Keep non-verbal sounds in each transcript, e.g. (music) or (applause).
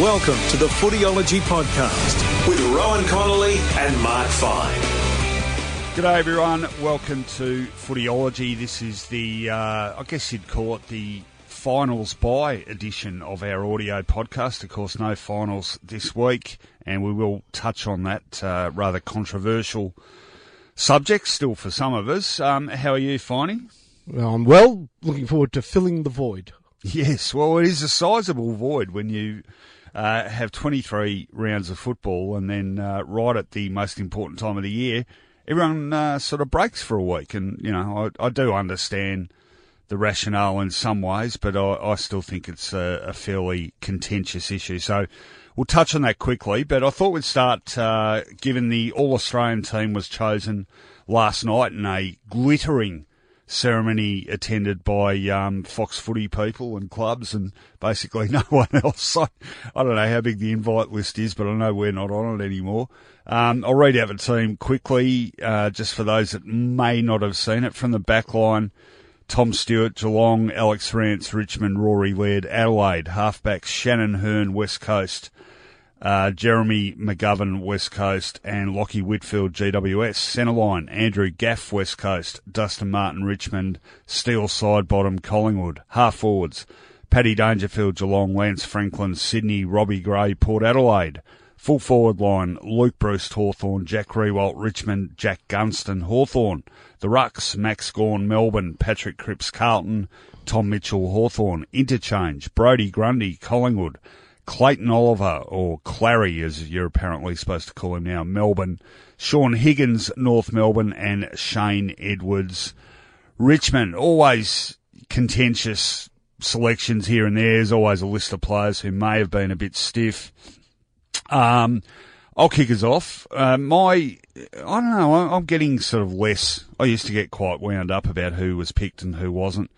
Welcome to the Footyology Podcast with Rohan Connolly and Mark Fine. G'day everyone, welcome to Footyology. This is the, uh, I guess you'd call it the finals bye edition of our audio podcast. Of course, no finals this week, and we will touch on that uh, rather controversial subject still for some of us. Um, how are you finding? Well, I'm well. Looking forward to filling the void. Yes, well, it is a sizable void when you uh, have 23 rounds of football and then uh, right at the most important time of the year, everyone uh, sort of breaks for a week. And, you know, I, I do understand the rationale in some ways, but I, I still think it's a, a, fairly contentious issue. So we'll touch on that quickly, but I thought we'd start, uh, given the All Australian team was chosen last night in a glittering ceremony attended by um, Fox Footy people and clubs and basically (laughs) no one else. I, I, don't know how big the invite list is, but I know we're not on it anymore. Um, I'll read out the team quickly, uh, just for those that may not have seen it. From the back line, Tom Stewart, Geelong, Alex Rance, Richmond, Rory Laird, Adelaide, halfbacks, Shannon Hurn, West Coast, uh, Jeremy McGovern, West Coast, and Lachie Whitfield, GWS. Centreline, Andrew Gaff, West Coast, Dustin Martin, Richmond, Steele Sidebottom, Collingwood. Half forwards, Paddy Dangerfield, Geelong, Lance Franklin, Sydney, Robbie Gray, Port Adelaide. Full forward line, Luke Breust, Hawthorn, Jack Riewoldt, Richmond, Jack Gunston, Hawthorn. The Rucks, Max Gawn, Melbourne, Patrick Cripps, Carlton, Tom Mitchell, Hawthorn. Interchange, Brodie Grundy, Collingwood. Clayton Oliver, or Clary as you're apparently supposed to call him now, Melbourne, Shaun Higgins, North Melbourne, and Shane Edwards, Richmond. Always contentious selections here and there. There's always a list of players who may have been a bit stiff. Um, I'll kick us off. Uh, my, I don't know, I'm getting sort of less. I used to get quite wound up about who was picked and who wasn't.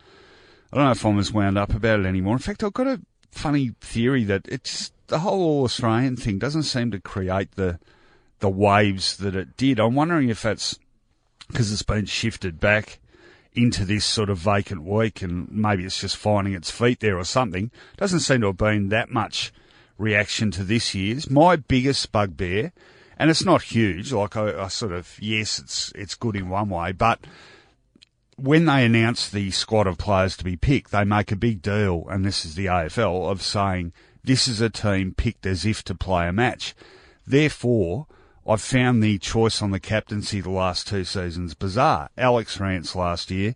I don't know if I'm as wound up about it anymore. In fact, I've got a funny theory that it's the whole Australian thing doesn't seem to create the the waves that it did. I'm wondering if that's because it's been shifted back into this sort of vacant week, and maybe it's just finding its feet there or something. Doesn't seem to have been that much reaction to this year's. My biggest bugbear, and it's not huge. Like I, I sort of yes, it's it's good in one way, but when they announce the squad of players to be picked, they make a big deal, and this is the AFL, of saying this is a team picked as if to play a match. Therefore, I've found the choice on the captaincy the last two seasons bizarre. Alex Rance last year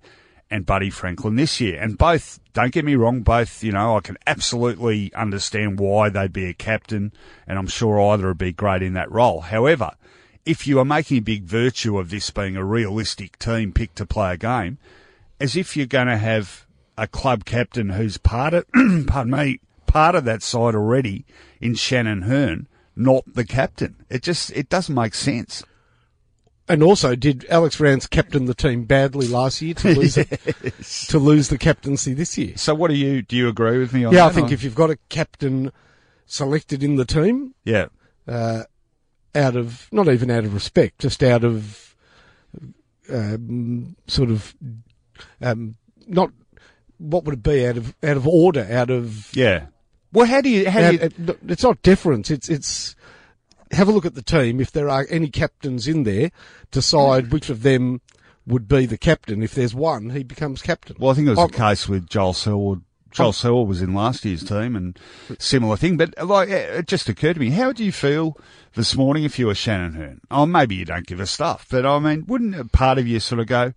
and Buddy Franklin this year. And both, don't get me wrong, both, you know, I can absolutely understand why they'd be a captain, and I'm sure either would be great in that role. However, if you are making a big virtue of this being a realistic team pick to play a game, as if you're going to have a club captain who's part of, (clears throat) pardon me, part of that side already in Shannon Hurn, not the captain. It just it doesn't make sense. And also, did Alex Rance captain the team badly last year to (laughs) lose yes. it, to lose the captaincy this year? So, what do you do? You agree with me on yeah, that? I think or? if you've got a captain selected in the team, yeah, uh, out of not even out of respect, just out of um, sort of um, not what would it be out of out of order, out of yeah. Well, how do you? How out, do you... It's not deference. It's it's have a look at the team. If there are any captains in there, decide which of them would be the captain. If there's one, he becomes captain. Well, I think it was oh, the case with Joel Selwood Joel Selwood was in last year's team and similar thing. But like, it just occurred to me, how do you feel this morning if you were Shannon Hurn? Oh, maybe you don't give a stuff, but I mean, wouldn't a part of you sort of go,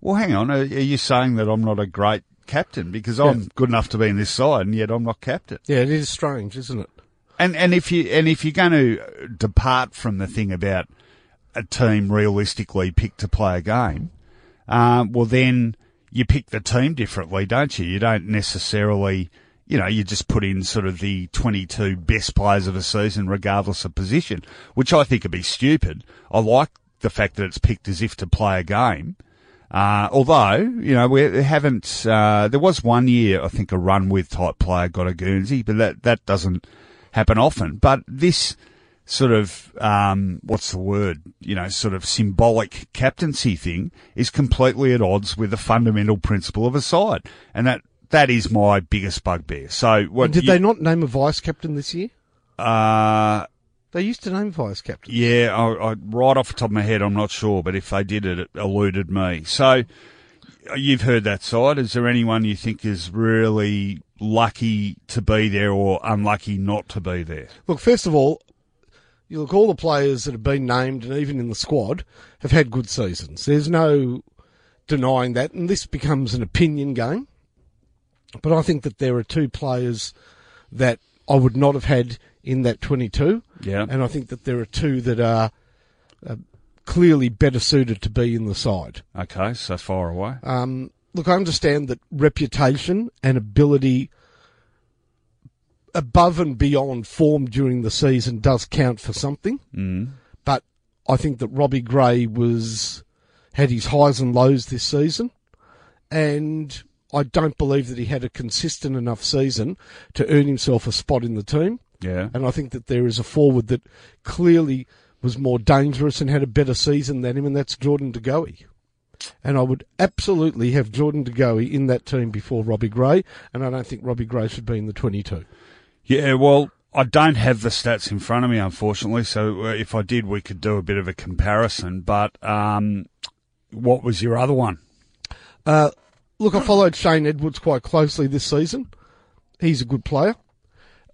well, hang on, are, you saying that I'm not a great captain because I'm good enough to be in this side and yet I'm not captain? Yeah, it is strange, isn't it? And and if you and if you're going to depart from the thing about a team realistically picked to play a game, um, well then you pick the team differently, don't you? You don't necessarily, you know, you just put in sort of the 22 best players of a season, regardless of position, which I think would be stupid. I like the fact that it's picked as if to play a game. Uh, although, you know, we haven't, uh, there was one year, I think, a run with type player got a Guernsey, but that, that doesn't happen often. But this sort of, um, what's the word, you know, sort of symbolic captaincy thing is completely at odds with the fundamental principle of a side. And that, that is my biggest bugbear. So what And did you- they not name a vice captain this year? uh, They used to name vice captain. Yeah, I, I, right off the top of my head, I'm not sure, but if they did it, it eluded me. So you've heard that side. Is there anyone you think is really lucky to be there or unlucky not to be there? Look, first of all, you look all the players that have been named and even in the squad have had good seasons. There's no denying that, and this becomes an opinion game. But I think that there are two players that I would not have had in that 22, Yeah. and I think that there are two that are uh, clearly better suited to be in the side. Okay, so far away. Um, look, I understand that reputation and ability above and beyond form during the season does count for something. Mm. But I think that Robbie Gray was had his highs and lows this season, and I don't believe that he had a consistent enough season to earn himself a spot in the team. Yeah. And I think that there is a forward that clearly was more dangerous and had a better season than him, and that's Jordan De Goey. And I would absolutely have Jordan De Goey in that team before Robbie Gray, and I don't think Robbie Gray should be in the 22. Yeah, well, I don't have the stats in front of me, unfortunately. So uh, if I did, we could do a bit of a comparison. But um, what was your other one? Uh, look, I followed Shane Edwards quite closely this season. He's a good player.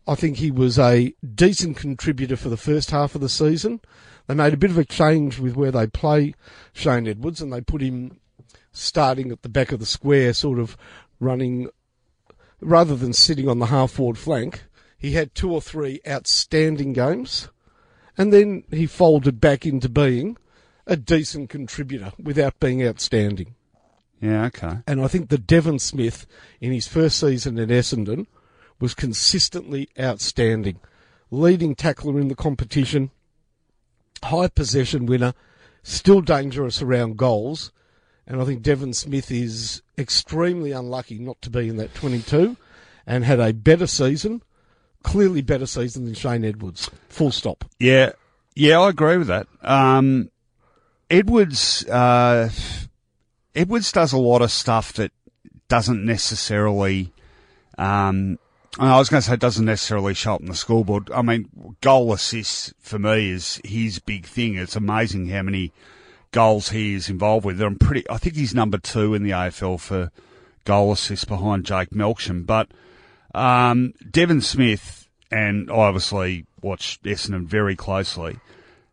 I think he was a decent contributor for the first half of the season. They made a bit of a change with where they play Shane Edwards, and they put him starting at the back of the square, sort of running rather than sitting on the half forward flank. He had two or three outstanding games, and then he folded back into being a decent contributor without being outstanding. Yeah, okay. And I think the Devon Smith, in his first season at Essendon, was consistently outstanding. Leading tackler in the competition, high possession winner, still dangerous around goals. And I think Devon Smith is extremely unlucky not to be in that 22 and had a better season, clearly better season than Shane Edwards. Full stop. Yeah, yeah, I agree with that. Um, Edwards, uh, Edwards does a lot of stuff that doesn't necessarily. Um, I was going to say doesn't necessarily show up in the scoreboard. I mean, goal assists for me is his big thing. It's amazing how many goals he is involved with. I'm pretty. I think he's number two in the AFL for goal assists behind Jake Melksham. But um, Devon Smith, and I obviously watched Essendon very closely.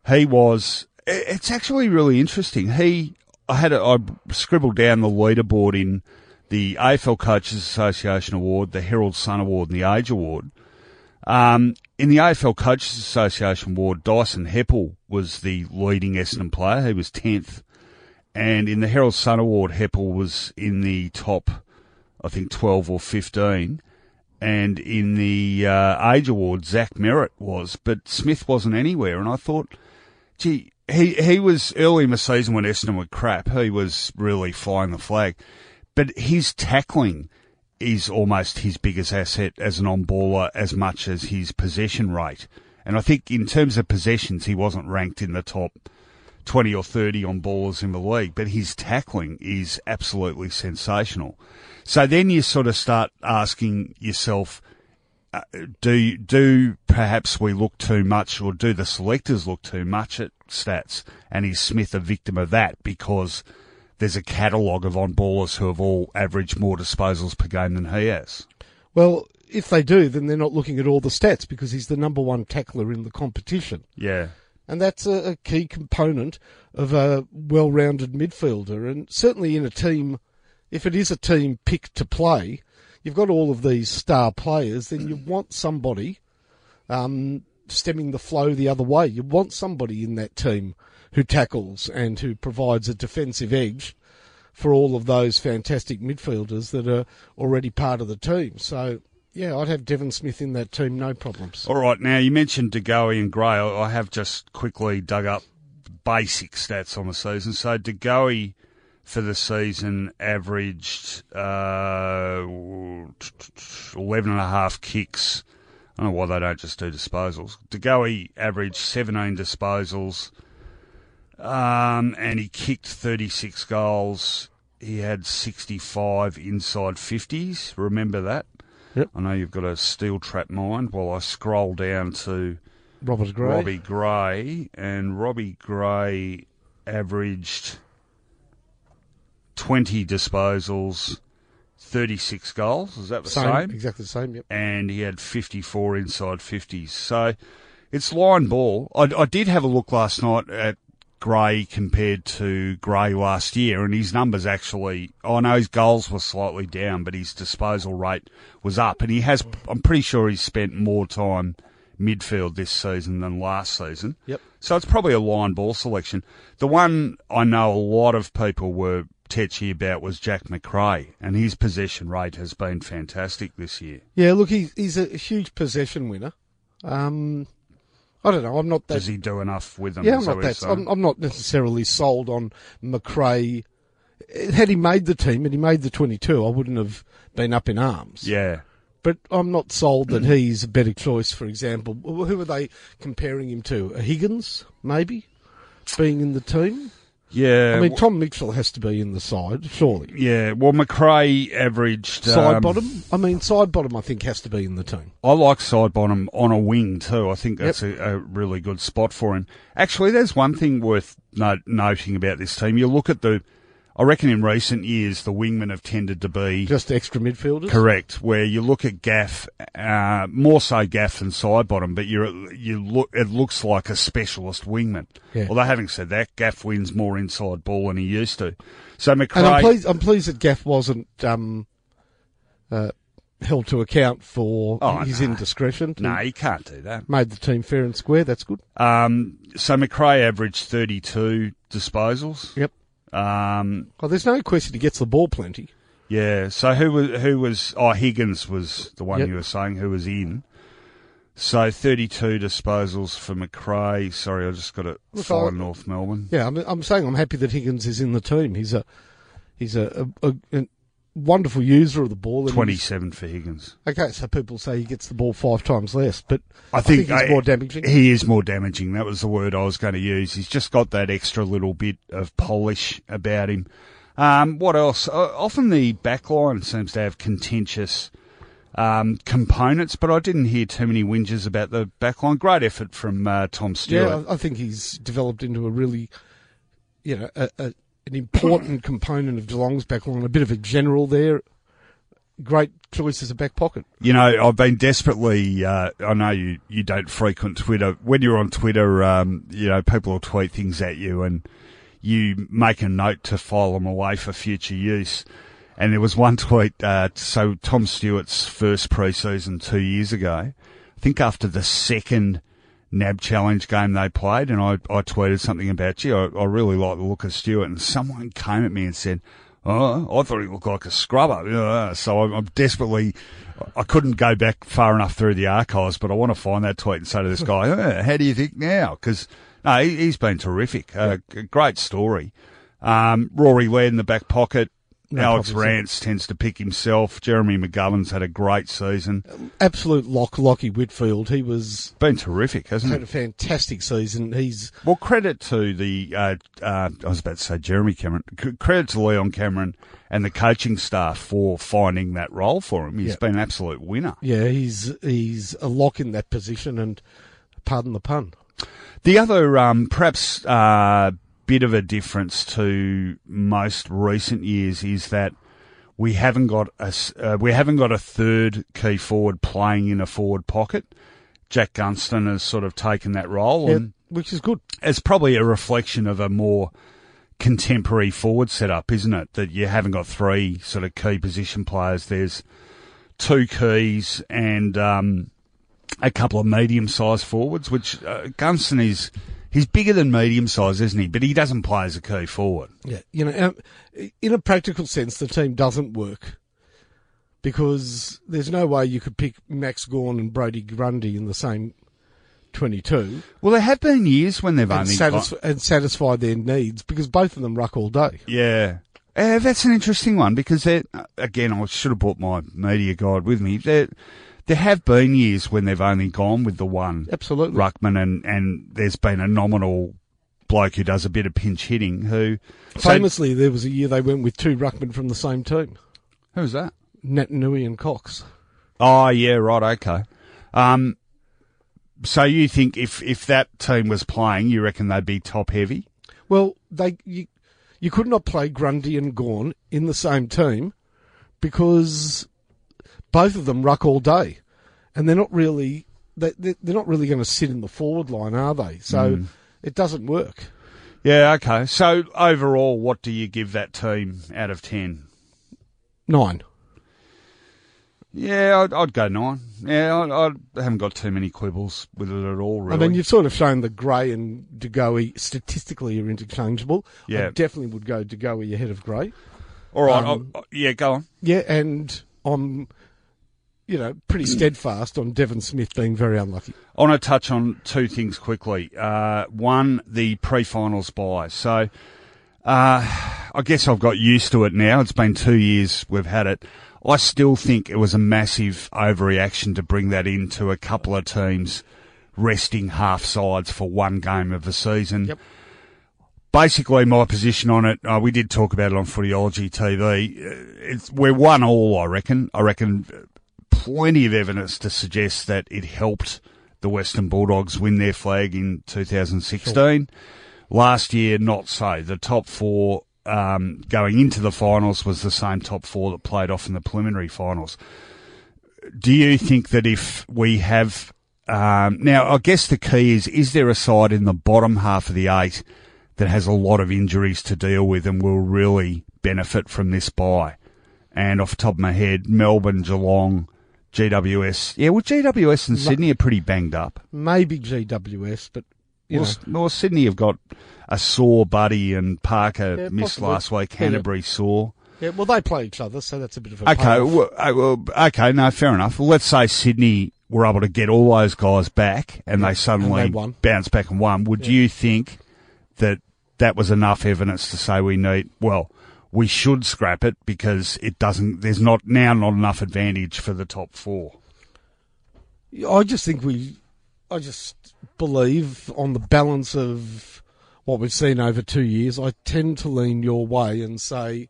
He was. It's actually really interesting. He, I had, a, I scribbled down the leaderboard in the AFL Coaches Association Award, the Herald Sun Award, and the Age Award. Um, in the AFL Coaches Association Award, Dyson Heppell was the leading Essendon player. He was tenth, and in the Herald Sun Award, Heppell was in the top, I think, twelve or fifteen. And in the uh, Age Award, Zach Merrett was, but Smith wasn't anywhere. And I thought, gee, he he was early in the season when Essendon were crap. He was really flying the flag, but his tackling is almost his biggest asset as an on-baller as much as his possession rate. And I think in terms of possessions, he wasn't ranked in the top 20 or 30 on ballers in the league, but his tackling is absolutely sensational. So then you sort of start asking yourself, uh, do do perhaps we look too much, or do the selectors look too much at stats? And is Smith a victim of that because there's a catalogue of on ballers who have all averaged more disposals per game than he has? Well, if they do, then they're not looking at all the stats because he's the number one tackler in the competition. Yeah, And that's a, a key component of a well rounded midfielder. And certainly in a team, if it is a team picked to play, you've got all of these star players, then you want somebody um, stemming the flow the other way. You want somebody in that team who tackles and who provides a defensive edge for all of those fantastic midfielders that are already part of the team. So Yeah, I'd have Devon Smith in that team, no problems. All right, now you mentioned DeGoey and Gray. I have just quickly dug up basic stats on the season. So DeGoey for the season averaged uh, 11 and a half kicks. I don't know why they don't just do disposals. DeGoey averaged 17 disposals, um, and he kicked 36 goals. He had 65 inside 50s. Remember that? Yep. I know you've got a steel trap mind. While I scroll down to Robert Gray. Robbie Gray, and Robbie Gray averaged 20 disposals, 36 goals. Is that the same, same? exactly the same. Yep. And he had 54 inside 50s. So it's line ball. I, I did have a look last night at Gray compared to Gray last year, and his numbers actually, I know his goals were slightly down, but his disposal rate was up. And he has, I'm pretty sure he's spent more time midfield this season than last season. Yep. So it's probably a line ball selection. The one I know a lot of people were tetchy about was Jack Macrae, and his possession rate has been fantastic this year. Yeah, look, he, he's a huge possession winner. Um, I don't know. I'm not that. Does he do enough with them? yeah, I'm not that. I'm, I'm not necessarily sold on Macrae. Had he made the team and he made the 22, I wouldn't have been up in arms. yeah. But I'm not sold that he's a better choice. For example, who are they comparing him to? A Higgins, maybe, being in the team. Yeah. I mean, Tom Mitchell has to be in the side, surely. yeah. Well, Macrae averaged Side um, bottom. I mean, Sidebottom. I think has to be in the team. I like Sidebottom on a wing too. I think that's a, a really good spot for him. Actually, there's one thing worth no- noting about this team. You look at the, I reckon in recent years the wingmen have tended to be Just extra midfielders. correct. Where you look at Gaff, uh, more so Gaff than Sidebottom, but you you look it looks like a specialist wingman. Yeah. Although having said that, Gaff wins more inside ball than he used to. So And I'm pleased. I'm pleased that Gaff wasn't um, uh, held to account for Oh, his no. indiscretion. no, he can't do that. Made the team fair and square. That's good. Um, so Macrae averaged 32 disposals. Yep. Um, Oh, there's no question he gets the ball plenty. yeah. So who was who was? Oh, Higgins was the one Yep. you were saying who was in. So 32 disposals for Macrae. Sorry, I just got it Look, I- North Melbourne. Yeah, I'm, I'm saying I'm happy that Higgins is in the team. He's a he's a, a, a wonderful user of the ball. 27 for Higgins. Okay, so people say he gets the ball five times less, but I think, he's I- more damaging. He is more damaging. That was the word I was going to use. He's just got that extra little bit of polish about him. Um, what else? Uh, often the back line seems to have contentious um, components, but I didn't hear too many whinges about the back line. Great effort from uh, Tom Stewart. Yeah, I, I think he's developed into a really, you know, a, a, an important component of Geelong's back line. A bit of a general there. Great choice as a back pocket. You know, I've been desperately. Uh, I know you, you don't frequent Twitter. When you're on Twitter, um, you know, people will tweet things at you, and you make a note to file them away for future use. And there was one (laughs) tweet. Uh, so Tom Stewart's first preseason two years ago, I think after the second NAB Challenge game they played, and I, I tweeted something about you. I, I really like the look of Stewart, and someone came at me and said. Oh, I thought he looked like a scrubber. So I'm, I'm desperately, I couldn't go back far enough through the archives, but I want to find that tweet and say to this (laughs) guy, "Eh, how do you think now? Because no, he, he's been terrific. Uh, great story. Um, Rory Laird in the back pocket. No Alex. Rance tends to pick himself. Jeremy McGovern's had a great season. Absolute lock, Lachie Whitfield. He was Been terrific, hasn't had he? a fantastic season. He's Well, credit to the, uh, uh, I was about to say Jeremy Cameron, credit to Leon Cameron and the coaching staff for finding that role for him. He's Yeah. been an absolute winner. yeah, he's he's a lock in that position, and pardon the pun. The other, um, perhaps, uh, bit of a difference to most recent years is that we haven't got a, uh, we haven't got a third key forward playing in a forward pocket. Jack Gunston has sort of taken that role Yeah, and which is good. it's probably a reflection of a more contemporary forward setup, isn't it? That you haven't got three sort of key position players. There's two keys and um, a couple of medium-sized forwards, which uh, Gunston is. He's bigger than medium size, isn't he? But he doesn't play as a key forward. Yeah, you know, um, in a practical sense, the team doesn't work because there's no way you could pick Max Gawn and Brodie Grundy in the same 22 Well, there have been years when they've and, only satisf- got, and satisfy their needs because both of them ruck all day. yeah. Uh, that's an interesting one because they're, again, I should have brought my media guide with me. There, there have been years when they've only gone with the one Absolutely. ruckman, and and there's been a nominal bloke who does a bit of pinch hitting. Who so- Famously, there was a year they went with two Ruckman from the same team, who's that? Naitanui and Cox. Oh yeah, right, okay. Um, so you think if if that team was playing, you reckon they'd be top heavy? Well, they you, you could not play Grundy and Gawn in the same team because both of them ruck all day, and they're not really they they- they're not really going to sit in the forward line, are they? So hmm. it doesn't work. Yeah, okay. So overall, what do you give that team out of ten? Nine. Yeah, I'd, I'd go nine. Yeah, I, I haven't got too many quibbles with it at all. Really. I mean, you've sort of shown that Gray and DeGoey statistically are interchangeable. Yeah. I definitely would go DeGoey ahead of Gray. all right. um, I'll- yeah, go on. Yeah, and I'm, you know, pretty (clears throat) steadfast on Devon Smith being very unlucky. I want to touch on two things quickly. Uh, one, the pre-finals bye. So, uh, I guess I've got used to it now. It's been two years we've had it. I still think it was a massive overreaction to bring that into a couple of teams resting half sides for one game of the season. Yep. Basically, my position on it, uh, we did talk about it on Footyology TV. Uh, It's, we're one all, I reckon. I reckon plenty of evidence to suggest that it helped the Western Bulldogs win their flag in 2016. Last year, not so. The top four um, going into the finals was the same top four that played off in the preliminary finals. Do you think that if we have um, now, I guess the key is: is there a side in the bottom half of the eight that has a lot of injuries to deal with and will really benefit from this bye? And off the top of my head, Melbourne, Geelong, GWS. Yeah, well, GWS and Sydney are pretty banged up. Maybe GWS, but you Well, know, well, Sydney have got a sore buddy, and Parker Yeah, missed possibly. last week. Yeah, yeah. Canterbury sore. yeah. Well, they play each other, so that's a bit of a Okay, well, uh, well, okay, no, fair enough. Well, let's say Sydney were able to get all those guys back, and they suddenly and they bounced back and won. Would you think that that was enough evidence to say we need? Well, we should scrap it because it doesn't. There's not now not enough advantage for the top four. I just think we, I just believe on the balance of what we've seen over two years, I tend to lean your way and say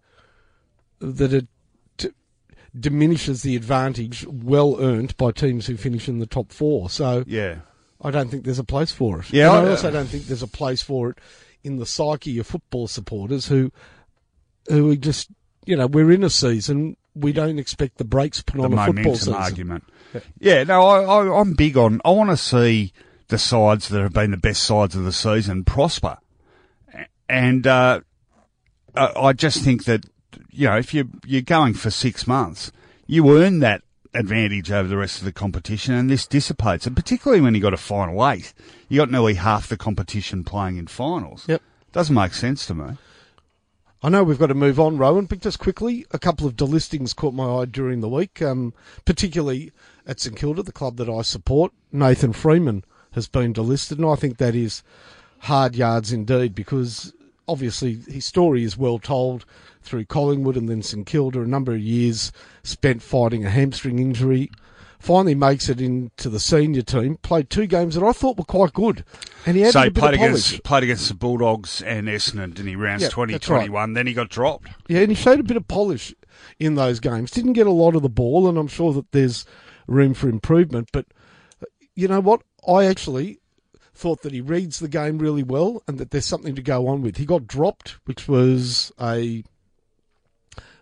that it diminishes the advantage well earned by teams who finish in the top four. So Yeah. I don't think there's a place for it. Yeah, And I also don't think there's a place for it in the psyche of football supporters who, who are just, you know, we're in a season. We don't expect the breaks put the a football season. argument. Yeah, no, I, I, I'm big on. I want to see the sides that have been the best sides of the season prosper, and uh, I I just think that you know if you you're going for six months, you earn that advantage over the rest of the competition, and this dissipates. And particularly when you got a final eight, you got nearly half the competition playing in finals. Yep. doesn't make sense to me. I know we've got to move on, Rohan, but just quickly, a couple of delistings caught my eye during the week, um, particularly at St Kilda, the club that I support. Nathan Freeman has been delisted, and I think that is hard yards indeed because obviously his story is well told through Collingwood and then St Kilda, a number of years spent fighting a hamstring injury. Finally makes it into the senior team. Played two games that I thought were quite good, and he had So a he bit played of polish. against played against the Bulldogs and Essendon, didn't he? Rounds Yeah, twenty that's right. twenty one. Then he got dropped. Yeah, and he showed a bit of polish in those games. Didn't get a lot of the ball, and I'm sure that there's room for improvement. But uh, you know what? I actually thought that he reads the game really well, and that there's something to go on with. He got dropped, which was a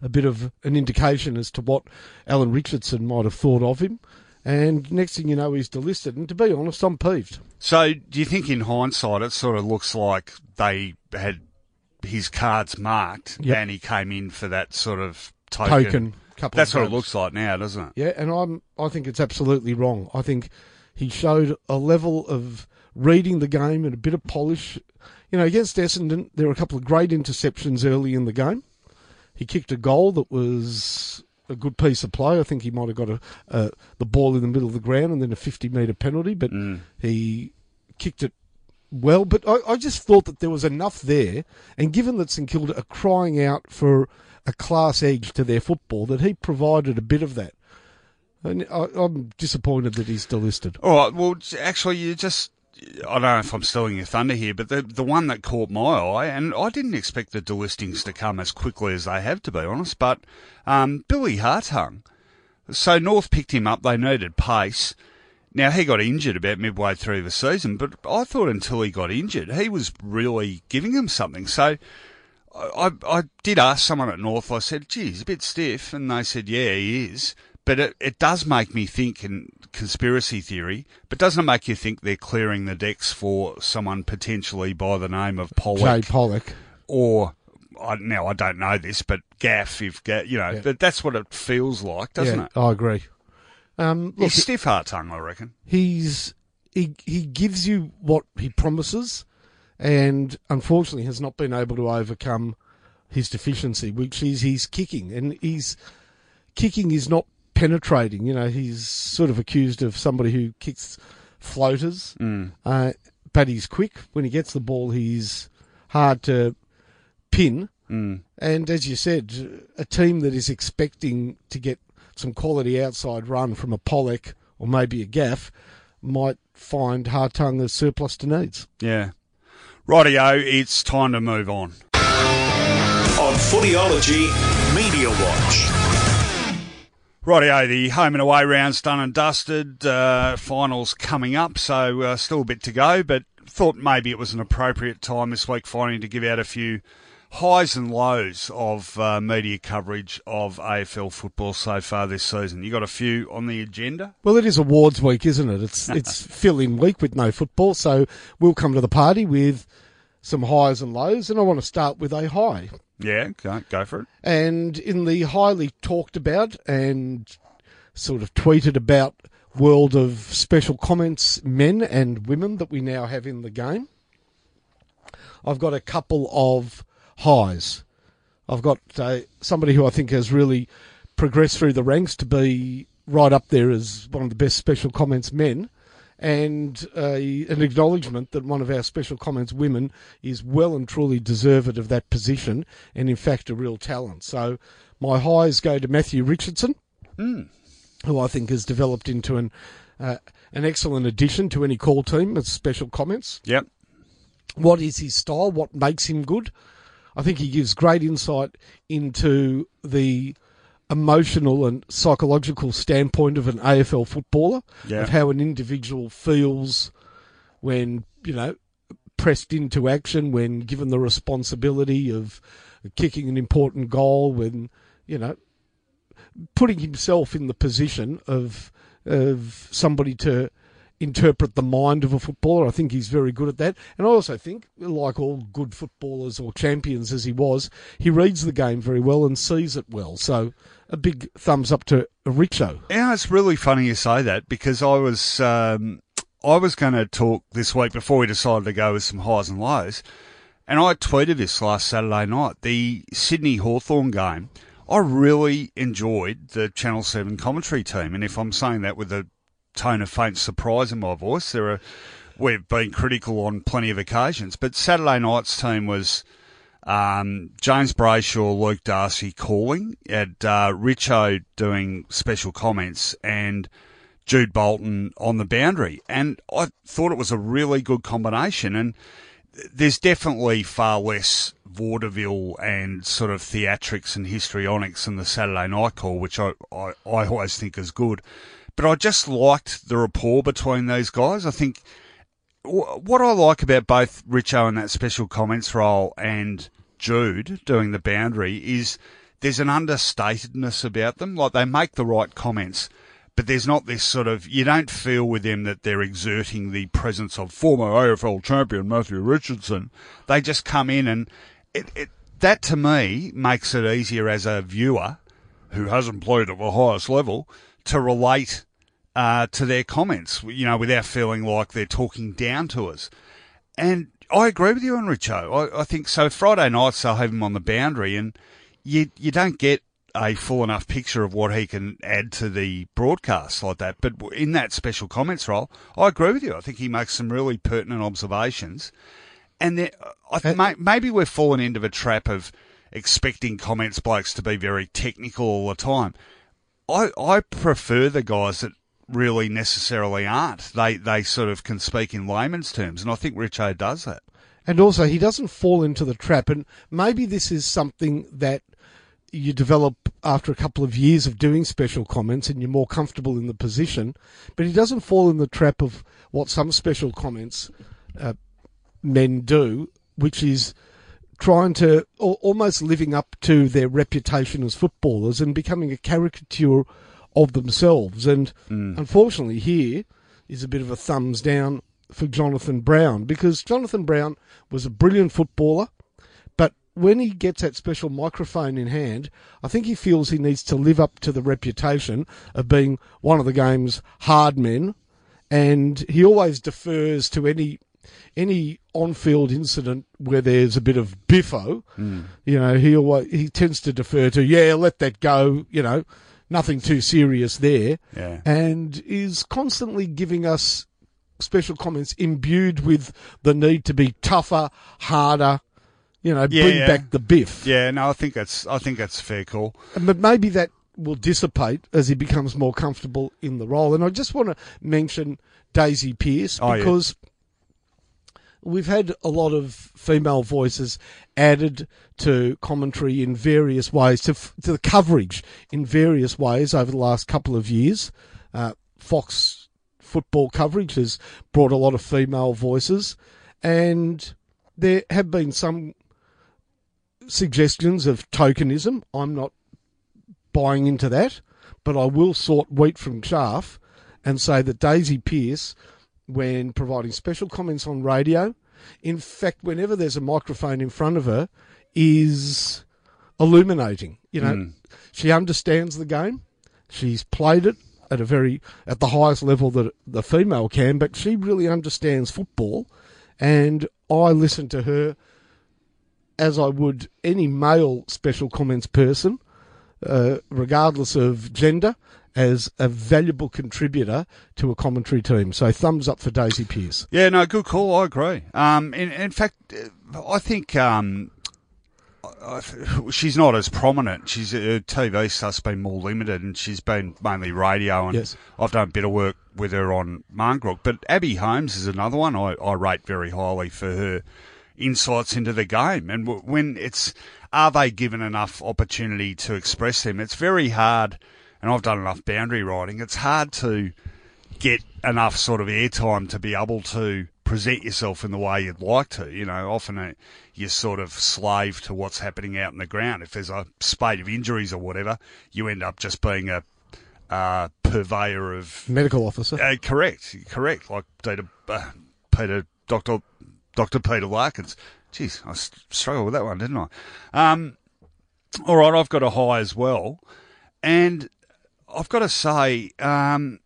a bit of an indication as to what Alan Richardson might have thought of him. And next thing you know, he's delisted. And to be honest, I'm peeved. So, do you think in hindsight it sort of looks like they had his cards marked Yep. and he came in for that sort of token? Token. Couple That's of what it looks like now, doesn't it? Yeah, and I'm I think it's absolutely wrong. I think he showed a level of reading the game and a bit of polish. You know, against Essendon, there were a couple of great interceptions early in the game. He kicked a goal that was a good piece of play. I think he might have got a, uh, the ball in the middle of the ground and then a 50 metre penalty, but he kicked it well. But I, I just thought that there was enough there, and given that St Kilda are crying out for a class edge to their football, that he provided a bit of that. And I, I'm disappointed that he's delisted. All right. Well, actually, you just. I don't know if I'm stealing your thunder here, but the the one that caught my eye, and I didn't expect the delistings to come as quickly as they have, to be honest. But um, Billy Hartung. So North picked him up. They needed pace. Now he got injured about midway through the season, but I thought until he got injured, he was really giving them something. So I, I did ask someone at North. I said, "Gee, he's a bit stiff," and they said, "Yeah, he is." But it, it does make me think in conspiracy theory. But doesn't it make you think they're clearing the decks for someone potentially by the name of Jay Polec Polec. or? I, now I don't know this, but Gaff, if you know, Yeah. but that's what it feels like, doesn't yeah, it? I agree. Um, look, He's stiff Hartung, I reckon. he's he he gives you what he promises, and unfortunately has not been able to overcome his deficiency, which is his kicking, and he's kicking is not penetrating. You know, he's sort of accused of somebody who kicks floaters, uh, but he's quick when he gets the ball. He's hard to pin. And as you said, a team that is expecting to get some quality outside run from a Polec or maybe a Gaff might find Hartung a surplus to needs. Yeah. Rightio, it's time to move on. On Footyology Media Watch. Rightio, the home and away rounds done and dusted. Uh, finals coming up, so uh, still a bit to go, but thought maybe it was an appropriate time this week finally to give out a few highs and lows of uh, media coverage of AFL football so far this season. You got a few on the agenda? Well, it is awards week, isn't it? It's (laughs) it's fill in week with no football, so we'll come to the party with some highs and lows, and I want to start with a high. Yeah, go, for it. And in the highly talked about and sort of tweeted about world of special comments men and women that we now have in the game, I've got a couple of highs. I've got uh, somebody who I think has really progressed through the ranks to be right up there as one of the best special comments men, and uh, an acknowledgement that one of our special comments women is well and truly deserved of that position, and in fact a real talent. So my highs go to Matthew Richardson, who I think has developed into an uh, an excellent addition to any call team as special comments Yep. what is his style, what makes him good. I think he gives great insight into the emotional and psychological standpoint of an AFL footballer, Yeah. of how an individual feels when, you know, pressed into action, when given the responsibility of kicking an important goal, when, you know, putting himself in the position of of somebody to interpret the mind of a footballer. I think he's very good at that. And I also think, like all good footballers or champions as he was, he reads the game very well and sees it well. So a big thumbs up to Richo. Yeah, it's really funny you say that because I was um, I was going to talk this week before we decided to go with some highs and lows, and I tweeted this last Saturday night. The Sydney Hawthorn game, I really enjoyed the Channel Seven commentary team, and if I'm saying that with a tone of faint surprise in my voice, there are we've been critical on plenty of occasions, but Saturday night's team was. Um, James Brayshaw, Luke Darcy calling, had uh, Richo doing special comments, and Jude Bolton on the boundary. And I thought it was a really good combination. And there's definitely far less vaudeville and sort of theatrics and histrionics in the Saturday night call, which I, I, I always think is good. But I just liked the rapport between those guys. I think what I like about both Richo in that special comments role and Jude doing the boundary is there's an understatedness about them. Like they make the right comments, but there's not this sort of, you don't feel with them that they're exerting the presence of former AFL champion Matthew Richardson. They just come in and it, it that to me makes it easier as a viewer who hasn't played at the highest level to relate uh, to their comments, you know, without feeling like they're talking down to us. And I agree with you on Richo. I, I think so. Friday nights they'll have him on the boundary, and you you don't get a full enough picture of what he can add to the broadcast like that. But in that special comments role, I agree with you. I think he makes some really pertinent observations. And there, I th- may, maybe we're falling into the trap of expecting comments blokes to be very technical all the time. I, I prefer the guys that really necessarily aren't. They they sort of can speak in layman's terms, and I think Richo does that. And also, he doesn't fall into the trap. And maybe this is something that you develop after a couple of years of doing special comments and you're more comfortable in the position. But he doesn't fall in the trap of what some special comments uh, men do, which is trying to almost living up to their reputation as footballers and becoming a caricature of themselves. And Mm. unfortunately, here is a bit of a thumbs down for Jonathan Brown because Jonathan Brown was a brilliant footballer, but when he gets that special microphone in hand, I think he feels he needs to live up to the reputation of being one of the game's hard men, and he always defers to any any on-field incident where there's a bit of biffo. You know, he always he tends to defer to yeah, let that go. You know, nothing too serious there Yeah. and is constantly giving us special comments imbued with the need to be tougher, harder, you know, Yeah, bring yeah. back the biff. Yeah, no, I think that's I think that's a fair call. But maybe that will dissipate as he becomes more comfortable in the role. And I just want to mention Daisy Pearce Oh, because we've had a lot of female voices added to commentary in various ways, to, f- to the coverage in various ways over the last couple of years. Uh, Fox football coverage has brought a lot of female voices, and there have been some suggestions of tokenism. I'm not buying into that, but I will sort wheat from chaff and say that Daisy Pearce, when providing special comments on radio, in fact, whenever there's a microphone in front of her, is illuminating. You know, she understands the game. She's played it at a very at the highest level that the female can, but she really understands football. And I listen to her as I would any male special comments person, uh, regardless of gender, as a valuable contributor to a commentary team. So thumbs up for Daisy Pearce. Yeah, no, good call. I agree. Um, in, in fact, uh, I think um, she's not as prominent. She's her TV stuff's been more limited, and she's been mainly radio. And Yes. I've done a bit of work with her on Marngrook. But Abbey Holmes is another one I, I rate very highly for her insights into the game. And when it's are they given enough opportunity to express them? It's very hard. And I've done enough boundary riding. It's hard to get enough sort of airtime to be able to present yourself in the way you'd like to. You know, often uh, you're sort of slave to what's happening out in the ground. If there's a spate of injuries or whatever, you end up just being a uh, purveyor of. Medical officer. Uh, correct, correct. Like Peter, uh, Peter, Doctor, Doctor Peter Larkins. Jeez, I struggled with that one, didn't I? Um, all right, I've got a high as well, and I've got to say, um,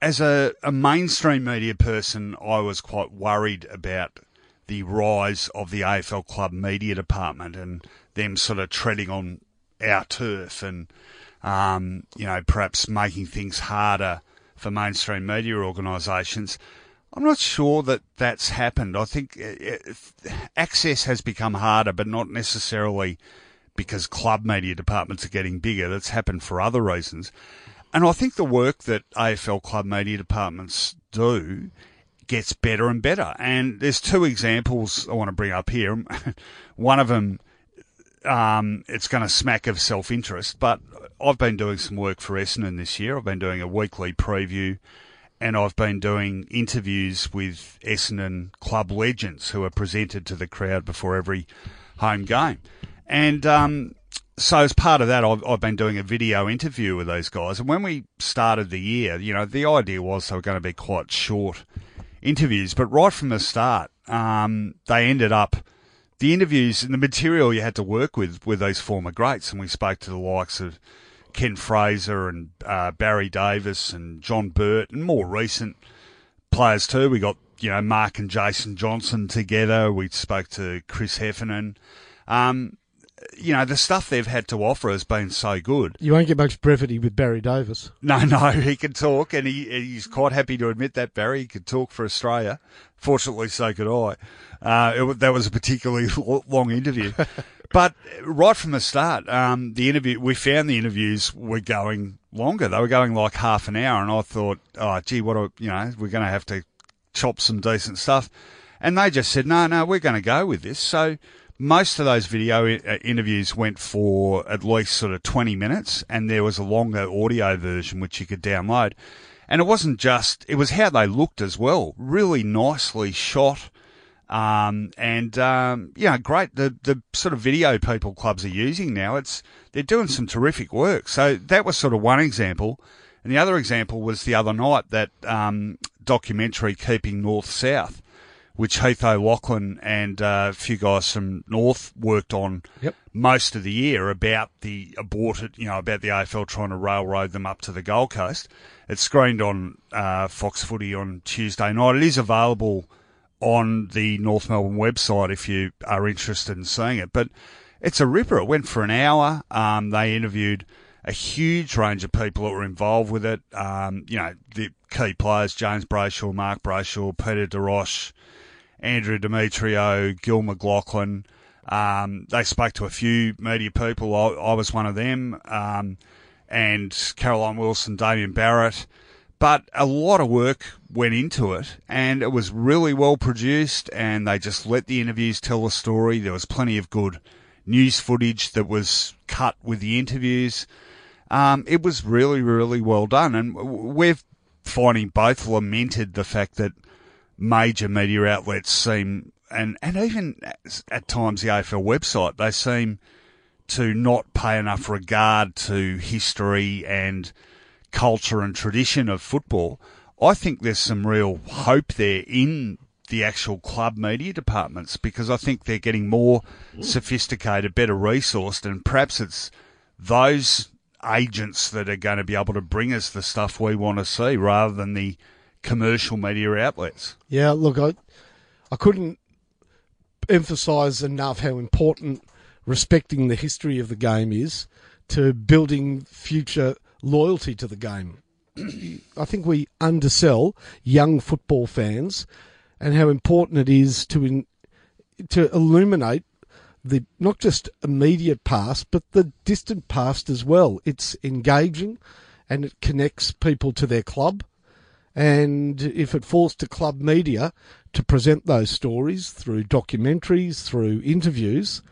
as a, a mainstream media person, I was quite worried about the rise of the AFL club media department and them sort of treading on our turf and, um, you know, perhaps making things harder for mainstream media organisations. I'm not sure that that's happened. I think uh, uh, access has become harder, but not necessarily because club media departments are getting bigger. That's happened for other reasons. And I think the work that AFL club media departments do gets better and better. And there's two examples I want to bring up here. (laughs) One of them, um, it's going to smack of self-interest, but I've been doing some work for Essendon this year. I've been doing a weekly preview and I've been doing interviews with Essendon club legends who are presented to the crowd before every home game. And um, so, as part of that, I've, I've been doing a video interview with those guys. And when we started the year, you know, the idea was they were going to be quite short interviews, but right from the start, um, they ended up the interviews and the material you had to work with with those former greats. And we spoke to the likes of Ken Fraser and uh, Barry Davis and John Burt and more recent players too. We got you know Mark and Jason Johnson together. We spoke to Chris Heffernan. Um, you know, the stuff they've had to offer has been so good. You won't get much brevity with Barry Davis. No, (laughs) no, he can talk, and he he's quite happy to admit that Barry he could talk for Australia. Fortunately, so could I. Uh, it, that was a particularly (laughs) long interview, (laughs) but right from the start, um, the interview we found the interviews were going longer. They were going like half an hour, and I thought, oh, gee, what a, you know, we're going to have to chop some decent stuff, and they just said, no, no, we're going to go with this. So most of those video uh, interviews went for at least sort of 20 minutes and there was a longer audio version which you could download. And it wasn't just it was how they looked as well. Really nicely shot um, and um, know great the the sort of video people clubs are using now it's they're doing some terrific work. So that was sort of one example. And the other example was the other night that um, documentary keeping north south which Heath O'Loughlin and uh, a few guys from North worked on Yep. most of the year about the aborted, you know, about the AFL trying to railroad them up to the Gold Coast. It's screened on uh, Fox Footy on Tuesday night. It is available on the North Melbourne website if you are interested in seeing it. But it's a ripper. It went for an hour. Um, they interviewed a huge range of people that were involved with it. Um, you know, the key players, James Brayshaw, Mark Brayshaw, Peter de Rauch, Andrew Demetriou, Gil McLachlan. Um, they spoke to a few media people. I, I was one of them. Um, and Caroline Wilson, Damian Barrett. But a lot of work went into it and it was really well produced and they just let the interviews tell the story. There was plenty of good news footage that was cut with the interviews. Um, it was really, really well done. And we're finding both lamented the fact that major media outlets seem, and, and even at times the AFL website, they seem to not pay enough regard to history and culture and tradition of football. I think there's some real hope there in the actual club media departments because I think they're getting more sophisticated, better resourced, and perhaps it's those agents that are going to be able to bring us the stuff we want to see rather than the commercial media outlets. Yeah, look, I, I couldn't emphasise enough how important respecting the history of the game is to building future loyalty to the game. (clears throat) I think we undersell young football fans and how important it is to in, to illuminate the not just immediate past but the distant past as well. It's engaging and it connects people to their club. And if it falls to club media to present those stories through documentaries, through interviews,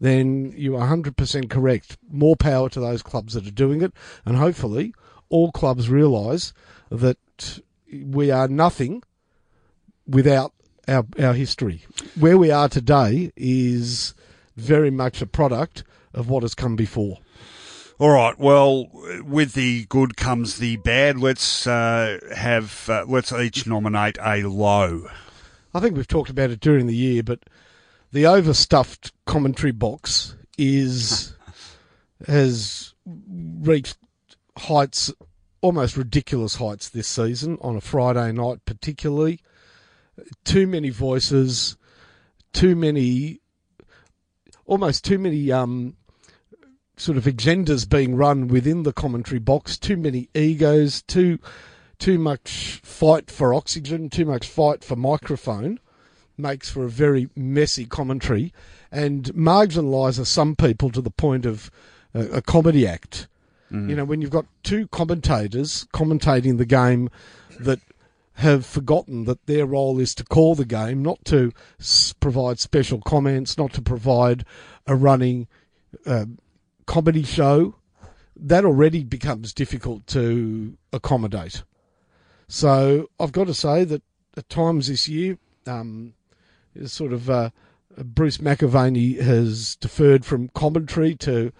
then you are 100% correct. More power to those clubs that are doing it. And hopefully, all clubs realise that we are nothing without our, our history. Where we are today is very much a product of what has come before. All right. Well, with the good comes the bad. Let's uh, have uh, let's each nominate a low. I think we've talked about it during the year, but the overstuffed commentary box is (laughs) has reached heights almost ridiculous heights this season on a Friday night particularly too many voices too many almost too many um sort of agendas being run within the commentary box too many egos too too much fight for oxygen too much fight for microphone makes for a very messy commentary and marginalises some people to the point of a, a comedy act. You know, when you've got two commentators commentating the game that have forgotten that their role is to call the game, not to s- provide special comments, not to provide a running uh, comedy show, that already becomes difficult to accommodate. So I've got to say that at times this year, um, sort of uh, Bruce McAvaney has deferred from commentary to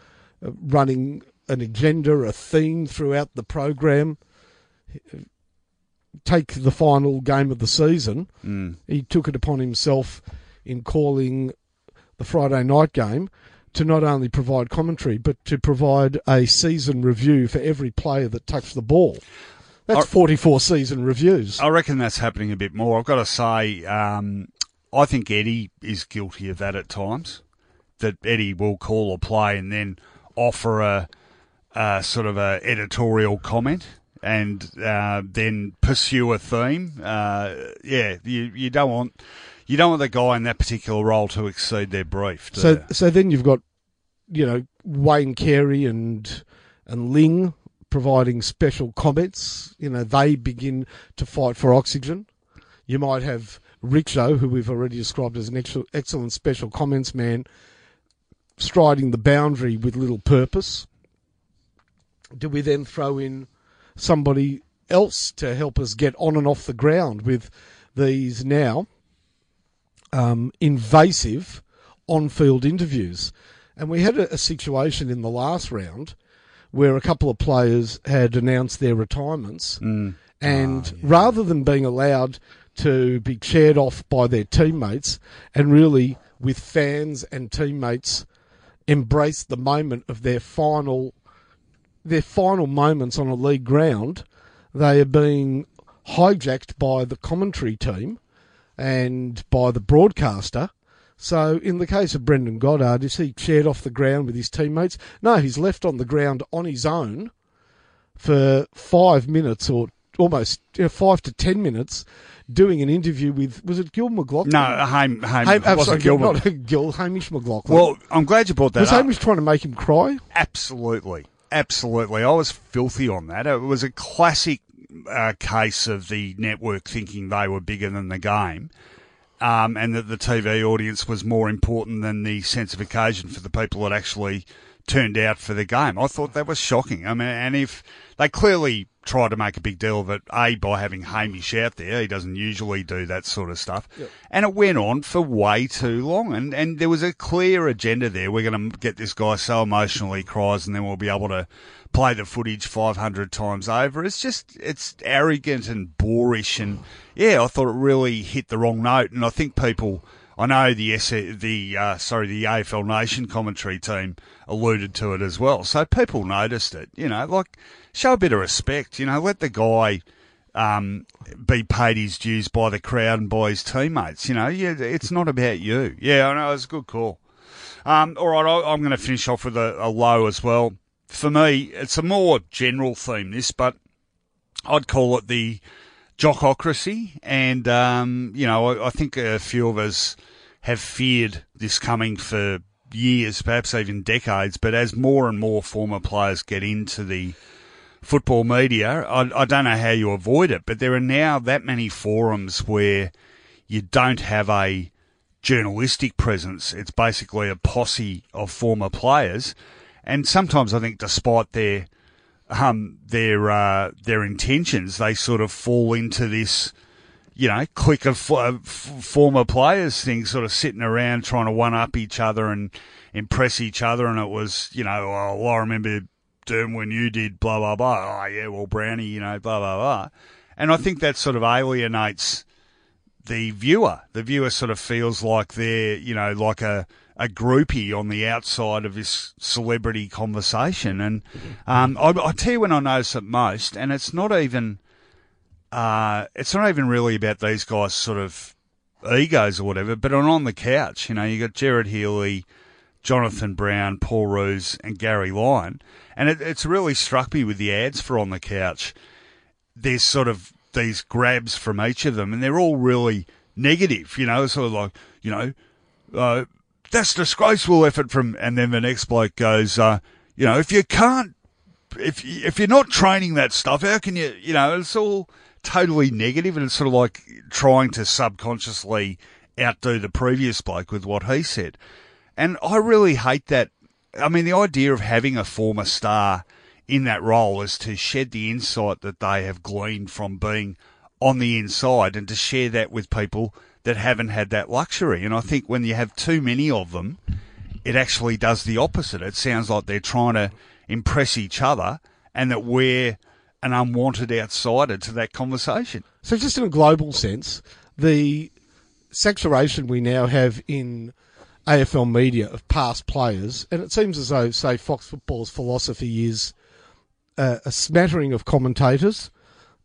uh, running an agenda, a theme throughout the program. Take the final game of the season. Mm. He took it upon himself in calling the Friday night game to not only provide commentary but to provide a season review for every player that touched the ball. That's Are- 44 season reviews. I reckon that's happening a bit more. I've got to say, um, I think Eddie is guilty of that at times. that Eddie will call a play and then offer a, a sort of a editorial comment and uh, then pursue a theme. Uh, yeah, you you don't want you don't want the guy in that particular role to exceed their brief. So you? so then you've got, you know, Wayne Carey and and Ling providing special comments. You know, they begin to fight for oxygen. You might have Rickshaw, who we've already described as an excellent special comments man, striding the boundary with little purpose. Do we then throw in somebody else to help us get on and off the ground with these now um, invasive on-field interviews? And we had a, a situation in the last round where a couple of players had announced their retirements, mm. and ah, rather than being allowed to be cheered off by their teammates and really with fans and teammates embrace the moment of their final their final moments on a league ground, they are being hijacked by the commentary team and by the broadcaster. So, in the case of Brendon Goddard, is he shared off the ground with his teammates? No, he's left on the ground on his own for five minutes or almost you know, five to ten minutes doing an interview with, was it Gil McLachlan? no, Haim, Haim, Ham, I'm wasn't sorry, not (laughs) Gil, Hamish McLachlan. Well, I'm glad you brought that up. was up. Hamish trying to make him cry? Absolutely. Absolutely. I was filthy on that. It was a classic uh, case of the network thinking they were bigger than the game um, and that the TV audience was more important than the sense of occasion for the people that actually turned out for the game. I thought that was shocking. I mean, and if they clearly tried to make a big deal of it, A, by having Hamish out there, he doesn't usually do that sort of stuff. And it went on for way too long. And, and there was a clear agenda there. We're going to get this guy so emotional he cries and then we'll be able to play the footage 500 times over. It's just, it's arrogant and boorish. And yeah, I thought it really hit the wrong note. And I think people, I know the S, the uh, sorry, the AFL Nation commentary team alluded to it as well. So people noticed it. You know, like show a bit of respect. You know, let the guy um, be paid his dues by the crowd and by his teammates. You know, yeah, it's not about you. Yeah, I know it's a good call. Um, all right, I'm going to finish off with a, a low as well. For me, it's a more general theme. This, but I'd call it the jockocracy. And, um, you know, I, I think a few of us have feared this coming for years, perhaps even decades. But as more and more former players get into the football media, I, I don't know how you avoid it, but there are now that many forums where you don't have a journalistic presence. It's basically a posse of former players. And sometimes I think despite their um, their uh, their intentions, they sort of fall into this, you know, clique of uh, former players thing, sort of sitting around trying to one up each other and impress each other. And it was, you know, oh, well, I remember doing when you did blah blah blah. Oh yeah, well Brownie, you know, blah blah blah. And I think that sort of alienates the viewer. The viewer sort of feels like they're, you know, like a, a groupie on the outside of this celebrity conversation. And um, I, I tell you when I notice it most, and it's not even, uh, it's not even really about these guys' sort of egos or whatever, but on on the couch, you know, you got Gerard Healy, Jonathan Brown, Paul Roos, and Gary Lyon, and it, it's really struck me with the ads for on the couch. There's sort of these grabs from each of them, and they're all really negative. You know, sort of like, you know, uh, that's disgraceful effort from, and then the next bloke goes, uh, you know, if you can't, if if you're not training that stuff, how can you? You know, it's all totally negative, and it's sort of like trying to subconsciously outdo the previous bloke with what he said. And I really hate that. I mean, the idea of having a former star in that role is to shed the insight that they have gleaned from being on the inside and to share that with people that haven't had that luxury. And I think when you have too many of them, it actually does the opposite. It sounds like they're trying to impress each other and that we're an unwanted outsider to that conversation. So, just in a global sense, the saturation we now have in AFL media of past players, and it seems as though, say, Fox Football's philosophy is uh, a smattering of commentators,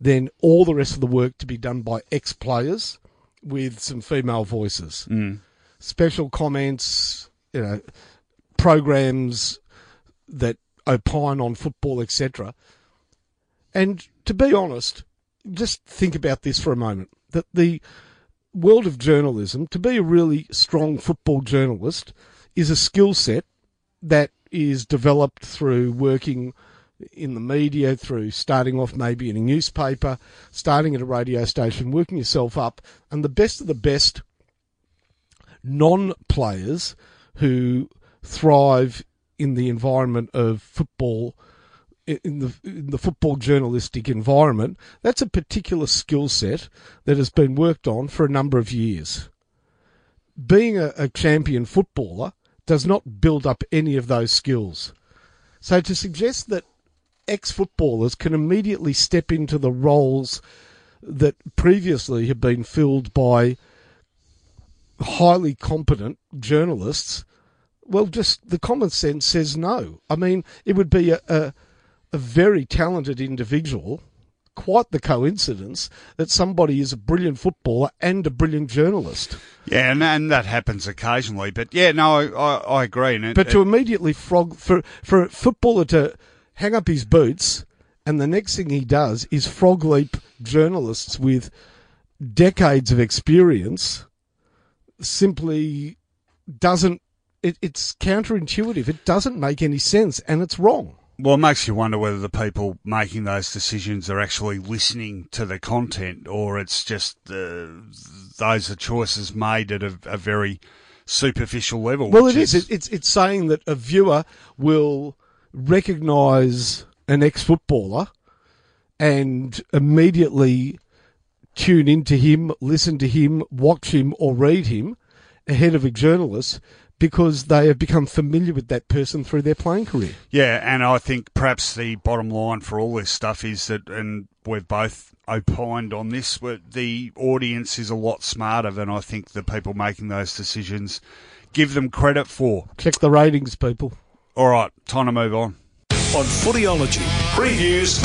then all the rest of the work to be done by ex players with some female voices. Mm. Special comments, you know, programs that opine on football, etc. And to be honest, just think about this for a moment. That the world of journalism, to be a really strong football journalist, is a skill set that is developed through working in the media, through starting off maybe in a newspaper, starting at a radio station, working yourself up, and the best of the best non players who thrive in the environment of football in the in the football journalistic environment, that's a particular skill set that has been worked on for a number of years. Being a, a champion footballer does not build up any of those skills. So to suggest that ex footballers can immediately step into the roles that previously have been filled by highly competent journalists, well, just the common sense says no. I mean, it would be a, a, a very talented individual quite the coincidence that somebody is a brilliant footballer and a brilliant journalist. Yeah, and, and that happens occasionally. But yeah, no, I, I agree. It, but to it, immediately frog for for a footballer to hang up his boots and the next thing he does is frog leap journalists with decades of experience simply doesn't it, it's counterintuitive. It doesn't make any sense and it's wrong. Well, it makes you wonder whether the people making those decisions are actually listening to the content, or it's just uh, those are choices made at a, a very superficial level. Well, it is. is. It's it's saying that a viewer will recognise an ex-footballer and immediately tune into him, listen to him, watch him, or read him ahead of a journalist because they have become familiar with that person through their playing career. Yeah, and I think perhaps the bottom line for all this stuff is that, and we've both opined on this, the audience is a lot smarter than I think the people making those decisions give them credit for. Check the ratings, people. All right, time to move on. On Footyology, previews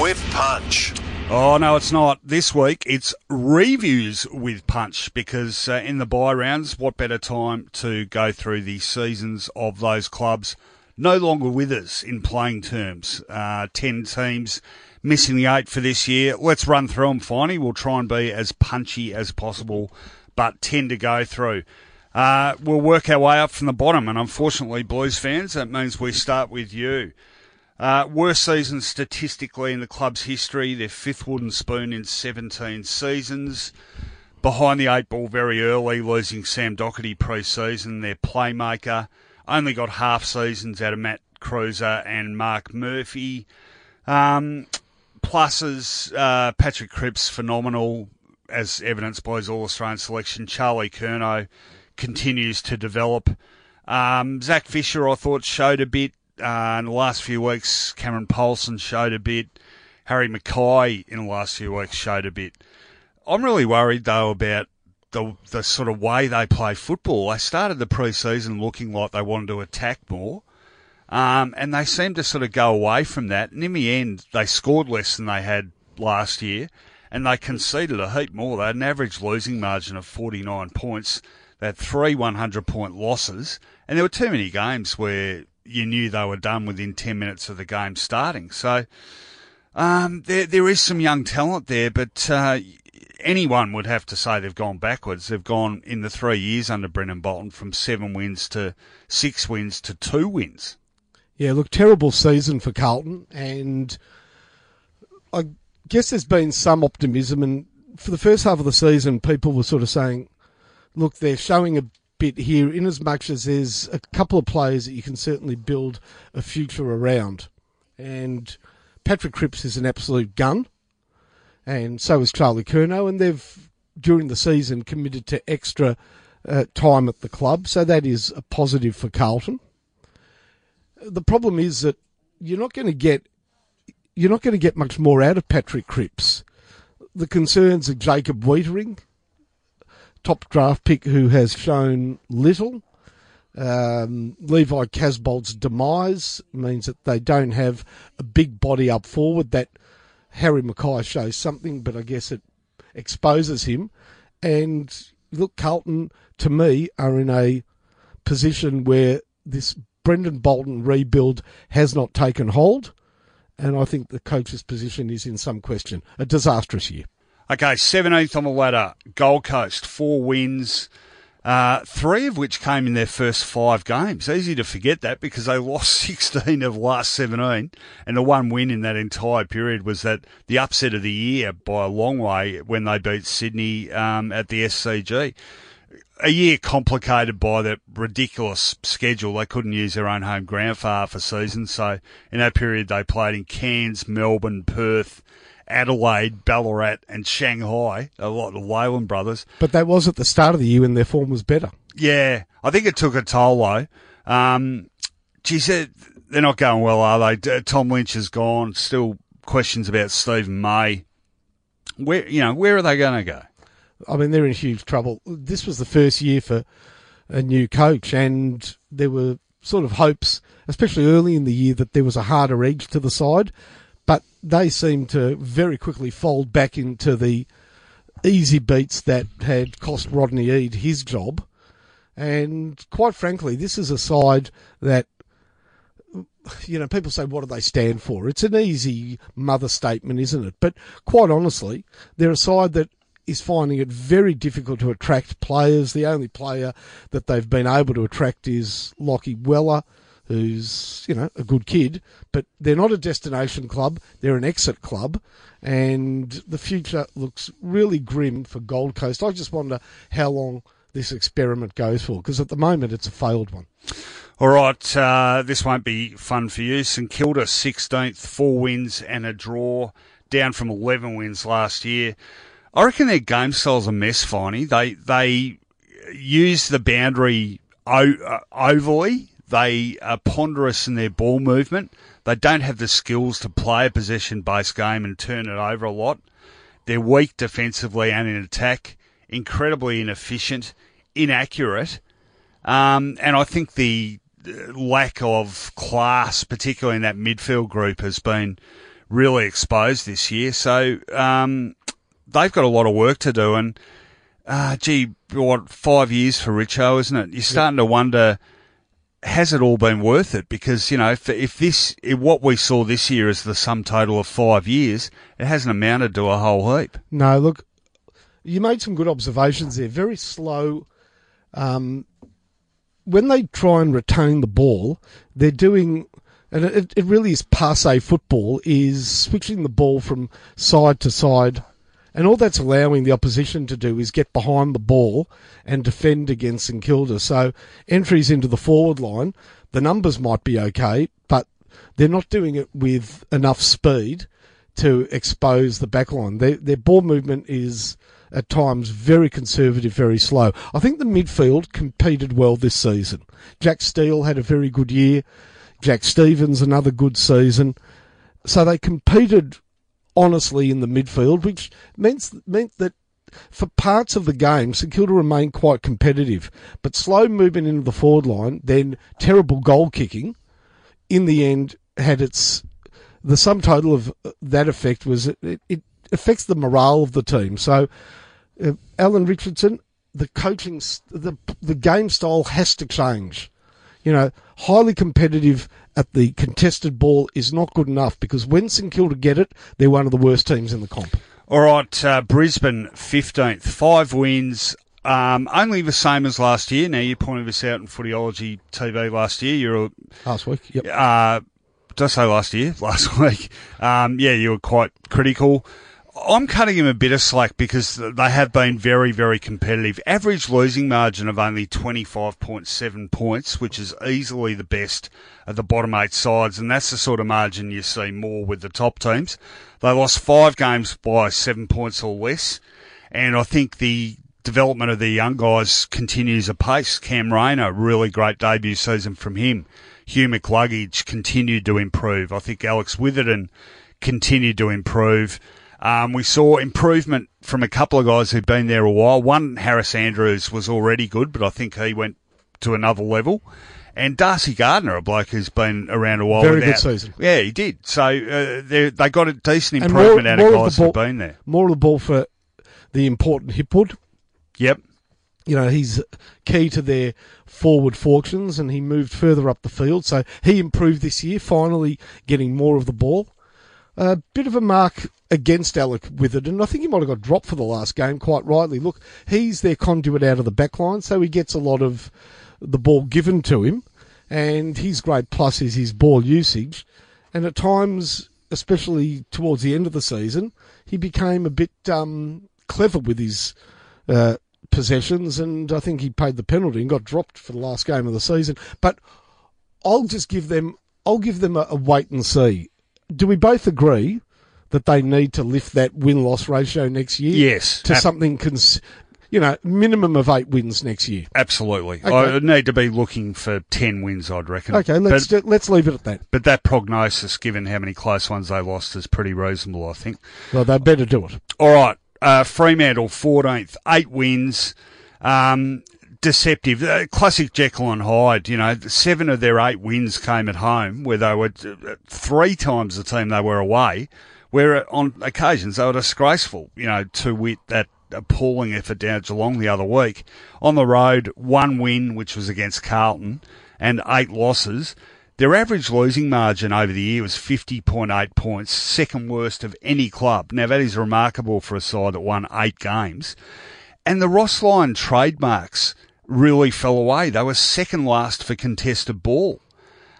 with Punch. Oh, no, it's not. This week, it's reviews with Punch because uh, in the bye rounds, what better time to go through the seasons of those clubs no longer with us in playing terms. Uh, 10 teams missing the eight for this year. Let's run through them, finally. We'll try and be as punchy as possible, but 10 to go through. Uh, we'll work our way up from the bottom, and unfortunately, Blues fans, that means we start with you. Uh, worst season statistically in the club's history. Their fifth wooden spoon in 17 seasons. Behind the eight ball very early, losing Sam Docherty pre-season. Their playmaker only got half seasons out of Matt Kreuzer and Marc Murphy. Um, pluses, uh, Patrick Cripps, phenomenal, as evidenced by his All-Australian selection. Charlie Curnow continues to develop. Um, Zach Fisher, I thought, showed a bit uh, in the last few weeks, Cameron Polson showed a bit. Harry McKay in the last few weeks showed a bit. I'm really worried though about the the sort of way they play football. They started the pre-season looking like they wanted to attack more, um, and they seem to sort of go away from that. And in the end, they scored less than they had last year, and they conceded a heap more. They had an average losing margin of 49 points. They had three 100 point losses, and there were too many games where you knew they were done within 10 minutes of the game starting. So um, there, there is some young talent there, but uh, anyone would have to say they've gone backwards. They've gone in the three years under Brendon Bolton from seven wins to six wins to two wins. Yeah, look, terrible season for Carlton, and I guess there's been some optimism. And for the first half of the season, people were sort of saying, look, they're showing a bit here, in as much as there's a couple of players that you can certainly build a future around. And Patrick Cripps is an absolute gun, and so is Charlie Curnow, and they've during the season committed to extra uh, time at the club, so that is a positive for Carlton. The problem is that you're not going to get you're not going to get much more out of Patrick Cripps. The concerns of Jacob Weitering, top draft pick who has shown little. Um, Levi Casboult's demise means that they don't have a big body up forward. That Harry McKay shows something, but I guess it exposes him. And look, Carlton, to me, are in a position where this Brendon Bolton rebuild has not taken hold, and I think the coach's position is in some question. A disastrous year. Okay, 17th on the ladder, Gold Coast, four wins, uh, three of which came in their first five games. Easy to forget that because they (laughs) lost 16 of last 17, and the one win in that entire period was that the upset of the year by a long way when they beat Sydney um, at the SCG a year complicated by the ridiculous schedule. They couldn't use their own home ground for half a season. So in that period, they played in Cairns, Melbourne, Perth, Adelaide, Ballarat, and Shanghai. A lot of Whalen brothers. But that was at the start of the year when their form was better. Yeah, I think it took a toll though. Um, she said they're not going well, are they? Tom Lynch has gone. Still questions about Steven May. Where you know where are they going to go? I mean, they're in huge trouble. This was the first year for a new coach, and there were sort of hopes, especially early in the year, that there was a harder edge to the side. But they seemed to very quickly fold back into the easy beats that had cost Rodney Eade his job. And quite frankly, this is a side that, you know, people say, what do they stand for? It's an easy mother statement, isn't it? But quite honestly, they're a side that is finding it very difficult to attract players. The only player that they've been able to attract is Lachie Weller, who's, you know, a good kid, but they're not a destination club, they're an exit club, and the future looks really grim for Gold Coast. I just wonder how long this experiment goes for, because at the moment it's a failed one. All right, uh, this won't be fun for you. St Kilda, 16th, four wins and a draw, down from 11 wins last year. I reckon their game style's a mess, Finey. They they use the boundary o- uh, overly. They are ponderous in their ball movement. They don't have the skills to play a possession based game and turn it over a lot. They're weak defensively and in attack, incredibly inefficient, inaccurate. Um, and I think the lack of class, particularly in that midfield group, has been really exposed this year. So um, they've got a lot of work to do. And, uh, gee, what, five years for Richo, isn't it? You're starting to wonder, has it all been worth it? Because, you know, if, if this, if what we saw this year is the sum total of five years, it hasn't amounted to a whole heap. No, look, you made some good observations there. Very slow. Um, when they try and retain the ball, they're doing, and it, it really is passe football, is switching the ball from side to side and all that's allowing the opposition to do is get behind the ball and defend against St Kilda. So entries into the forward line, the numbers might be okay, but they're not doing it with enough speed to expose the backline. Their, their ball movement is at times very conservative, very slow. I think the midfield competed well this season. Jack Steele had a very good year. Jack Stevens another good season. So they competed honestly in the midfield, which meant meant that for parts of the game, St Kilda remained quite competitive, but slow movement into the forward line, then terrible goal kicking, in the end had its the sum total of that effect was it, it affects the morale of the team. So, uh, Alan Richardson, the coaching, the the game style has to change. You know, highly competitive at the contested ball is not good enough because when St Kilda get it, they're one of the worst teams in the comp. All right, uh, Brisbane 15th, five wins, um, only the same as last year. Now, you pointed this out in Footyology TV last year. You're last week, yep. Uh, did I say last year? (laughs) Last week. Um, yeah, you were quite critical. I'm cutting him a bit of slack because they have been very, very competitive. Average losing margin of only 25.7 points, which is easily the best of the bottom eight sides, and that's the sort of margin you see more with the top teams. They lost five games by seven points or less, and I think the development of the young guys continues apace. Cam Rayner, really great debut season from him. Hugh McCluggage continued to improve. I think Alex Witherden continued to improve. Um, we saw improvement from a couple of guys who'd been there a while. One, Harris Andrews, was already good, but I think he went to another level. And Darcy Gardiner, a bloke who's been around a while. Very without, good season. Yeah, he did. So uh, they they got a decent improvement more, out more of guys ball, who've been there. More of the ball for the important Hipwood. Yep. you know, he's key to their forward fortunes and he moved further up the field. So he improved this year, finally getting more of the ball. A bit of a mark against Alec Witherden. I think he might have got dropped for the last game, quite rightly. Look, he's their conduit out of the back line, so he gets a lot of the ball given to him. And his great plus is his ball usage. And at times, especially towards the end of the season, he became a bit um, clever with his uh, possessions, and I think he paid the penalty and got dropped for the last game of the season. But I'll just give them, I'll give them a, a wait and see. Do we both agree that they need to lift that win loss ratio next year? Yes. to ab- something, cons- you know, minimum of eight wins next year. absolutely. Okay. I need to be looking for 10 wins, I'd reckon. Okay, let's But, ju- let's leave it at that. but that prognosis, given how many close ones they lost, is pretty reasonable, I think. Well, they better do it. All right. Uh, Fremantle, 14th, eight wins. Um, deceptive. Uh, classic Jekyll and Hyde. You know, seven of their eight wins came at home, where they were uh, three times the team they were away, where on occasions they were disgraceful. You know, to wit that appalling effort down at Geelong the other week. On the road, one win, which was against Carlton, and eight losses. Their average losing margin over the year was 50.8 points, second worst of any club. Now, that is remarkable for a side that won eight games. And the Ross Lyon trademarks really fell away. They were second last for contested ball.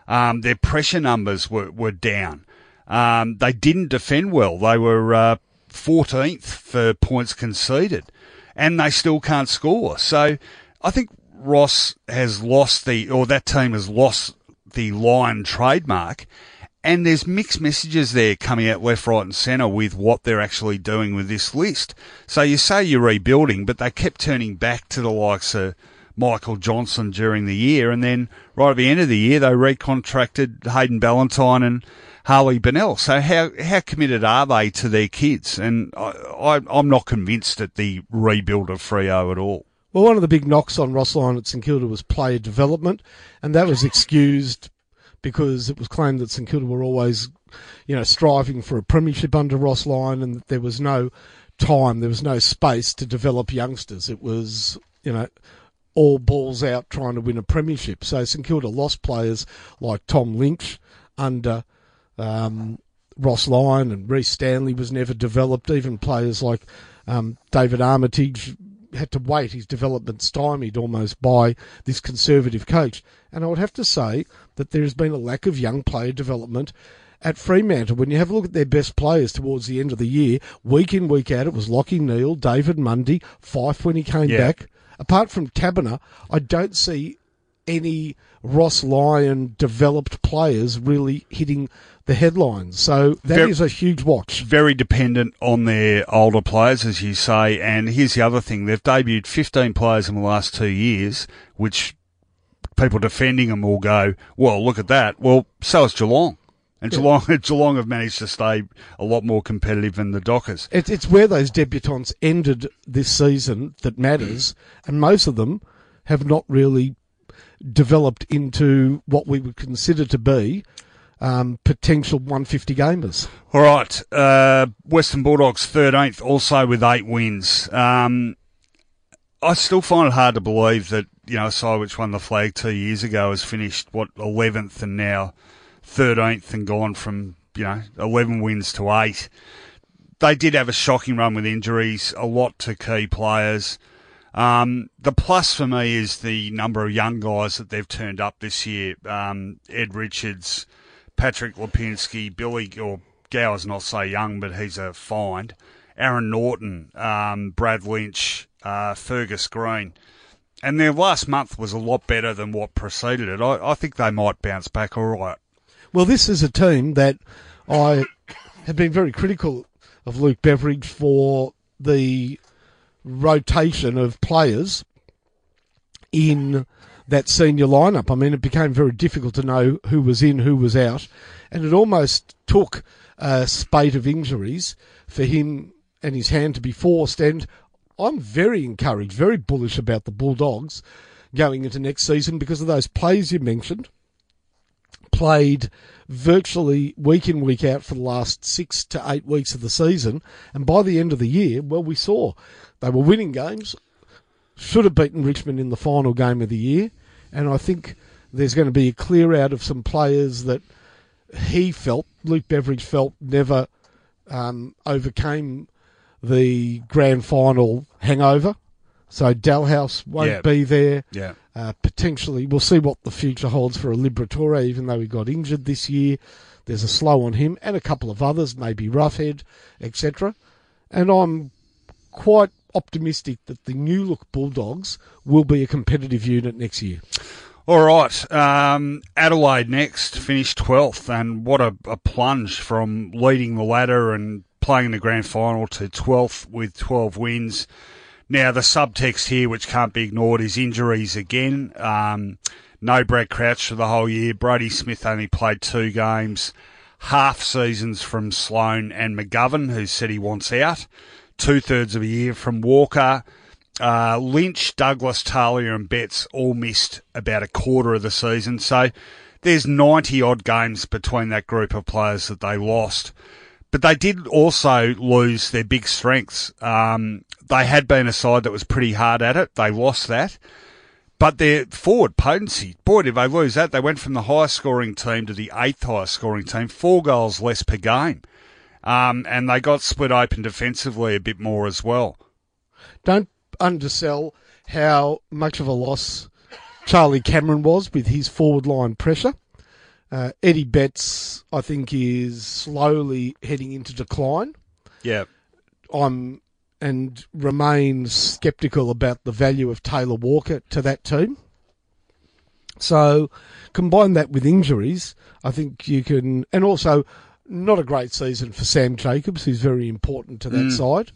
Um, their pressure numbers were, were down. Um, they didn't defend well. They were uh, 14th for points conceded, and they still can't score. So I think Ross has lost the, or that team has lost the Lyon trademark. And there's mixed messages there coming out left, right, and centre with what they're actually doing with this list. So you say you're rebuilding, but they kept turning back to the likes of Michael Johnson during the year, and then right at the end of the year they recontracted Hayden Ballantyne and Harley Bennell. So how how committed are they to their kids? And I, I I'm not convinced at the rebuild of Freo at all. Well, one of the big knocks on Ross Lyon at St Kilda was player development, and that was excused because it was claimed that St Kilda were always, you know, striving for a premiership under Ross Lyon, and that there was no time, there was no space to develop youngsters. It was, you know, all balls out trying to win a premiership. So St Kilda lost players like Tom Lynch under um, Ross Lyon and Rhys Stanley was never developed. Even players like um, David Armitage had to wait his development stymied almost by this conservative coach. And I would have to say that there has been a lack of young player development at Fremantle. When you have a look at their best players towards the end of the year, week in, week out, it was Lachie Neale, David Mundy, Fyfe when he came Yeah. back. Apart from Taberner, I don't see any Ross Lyon developed players really hitting the headlines. So that is Ver- a huge watch. very dependent on their older players, as you say. And here's the other thing: they've debuted 15 players in the last two years, which people defending them will go, "Well, look at that." Well, so is Geelong, and Geelong, (laughs) Geelong have managed to stay a lot more competitive than the Dockers. It's it's where those debutants ended this season that matters, and most of them have not really developed into what we would consider to be um, potential 150 gamers. All right, uh, Western Bulldogs 13th, also with eight wins. Um, I still find it hard to believe that you know a side which won the flag two years ago has finished what 11th and now 13th and gone from you know 11 wins to eight. They did have a shocking run with injuries, a lot to key players. Um, the plus for me is the number of young guys that they've turned up this year. Um, Ed Richards, Patrick Lipinski, Billy, or Gower's not so young, but he's a find. Aaron Naughton, um, Brad Lynch, uh, Fergus Greene. And their last month was a lot better than what preceded it. I, I think they might bounce back all right. Well, this is a team that I have been very critical of Luke Beveridge for the rotation of players in that senior lineup. I mean, it became very difficult to know who was in, who was out, and it almost took a spate of injuries for him and his hand to be forced. And I'm very encouraged, very bullish about the Bulldogs going into next season because of those plays you mentioned played virtually week in, week out for the last six to eight weeks of the season. And by the end of the year, well, we saw they were winning games. should have beaten Richmond in the final game of the year, and I think there's going to be a clear out of some players that he felt, Luke Beveridge felt, never um, overcame the grand final hangover. So Dahlhaus won't Yeah. be there. Yeah. Uh, potentially, we'll see what the future holds for a Liberatore, even though he got injured this year. There's a slow on him and a couple of others, maybe Roughead, etc. And I'm quite optimistic that the new look Bulldogs will be a competitive unit next year. All right. Um, Adelaide next, finished 12th, and what a, a plunge from leading the ladder and playing in the grand final to 12th with 12 wins. Now, the subtext here, which can't be ignored, is injuries again. Um, no Brad Crouch for the whole year. Brady Smith only played two games. Half seasons from Sloane and McGovern, who said he wants out. Two thirds of a year from Walker. Uh, Lynch, Douglas, Talia, and Betts all missed about a quarter of the season. So there's 90 odd games between that group of players that they lost. But they did also lose their big strengths. Um, they had been a side that was pretty hard at it. They lost that. But their forward potency, boy, did they lose that. They went from the highest scoring team to the eighth highest scoring team, four goals less per game. Um, and they got split open defensively a bit more as well. Don't undersell how much of a loss Charlie Cameron was with his forward line pressure. Uh, Eddie Betts, I think, is slowly heading into decline. Yeah. I'm and remain sceptical about the value of Taylor Walker to that team. So combine that with injuries, I think you can, and also not a great season for Sam Jacobs, who's very important to that mm. side.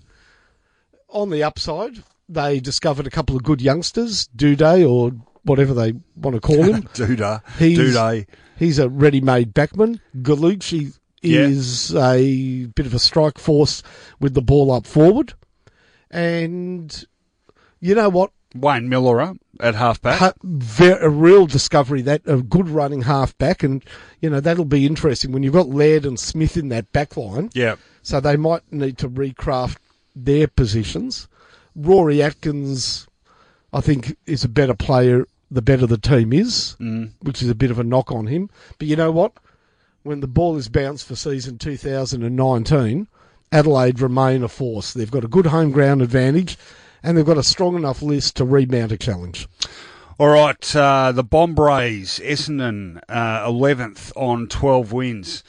On the upside, they discovered a couple of good youngsters, Duday or whatever they want to call him. (laughs) Duda. He's, Duday. he's a ready-made backman. Gallucci Yeah. is a bit of a strike force with the ball up forward. And you know what? Wayne Milera at halfback. Ha- ver- a real discovery that a good running half back, and you know that'll be interesting when you've got Laird and Smith in that back line. yeah. So they might need to recraft their positions. Rory Atkins, I think, is a better player the better the team is, mm. which is a bit of a knock on him. But you know what? When the ball is bounced for season 2019, Adelaide remain a force. They've got a good home ground advantage, and they've got a strong enough list to remount a challenge. All right. Uh, the Bombrays, Essendon, uh, 11th on 12 wins.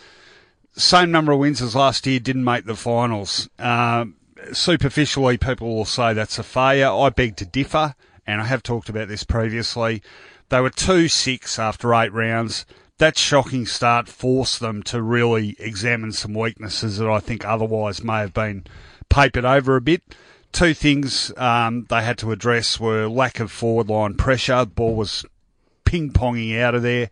Same number of wins as last year, didn't make the finals. Uh, superficially, people will say that's a failure. I beg to differ, and I have talked about this previously. They were 2 6 after eight rounds. That shocking start forced them to really examine some weaknesses that I think otherwise may have been papered over a bit. Two things um, they had to address were lack of forward line pressure. The ball was ping ponging out of there,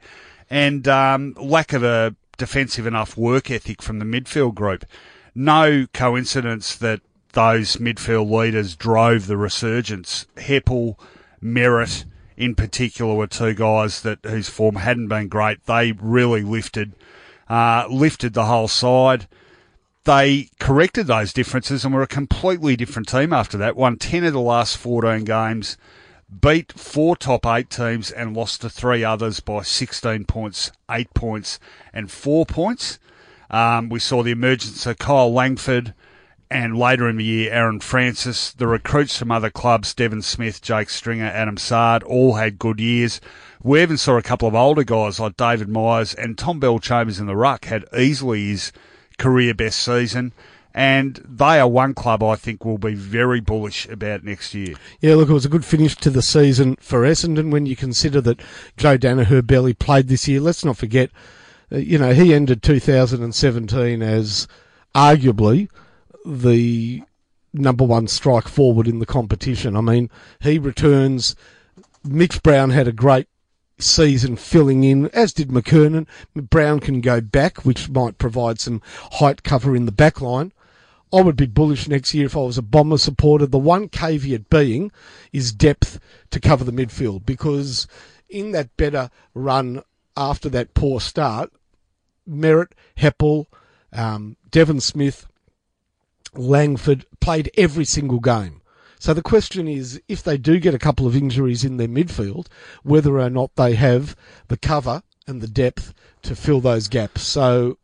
and um, lack of a defensive enough work ethic from the midfield group. No coincidence that those midfield leaders drove the resurgence. Heppell, Merrett, in particular, were two guys that whose form hadn't been great. They really lifted, uh, lifted the whole side. They corrected those differences and were a completely different team after that. Won 10 of the last 14 games, beat four top eight teams and lost to three others by 16 points, 8 points, and 4 points. Um, we saw the emergence of Kyle Langford and later in the year, Aaron Francis. The recruits from other clubs, Devon Smith, Jake Stringer, Adam Saad, all had good years. We even saw a couple of older guys like David Myers and Tom Bellchambers in the ruck had easily his career best season. And they are one club I think will be very bullish about next year. Yeah, look, it was a good finish to the season for Essendon when you consider that Joe Daniher barely played this year. Let's not forget, uh, you know, he ended 2017 as arguably the number one strike forward in the competition. I mean, he returns. Mitch Brown had a great season filling in, as did McKernan. Brown can go back, which might provide some height cover in the back line. I would be bullish next year if I was a Bomber supporter. The one caveat being is depth to cover the midfield because in that better run after that poor start, Merrett, Heppell, um, Devon Smith, Langford played every single game. So the question is, if they do get a couple of injuries in their midfield, whether or not they have the cover and the depth to fill those gaps. So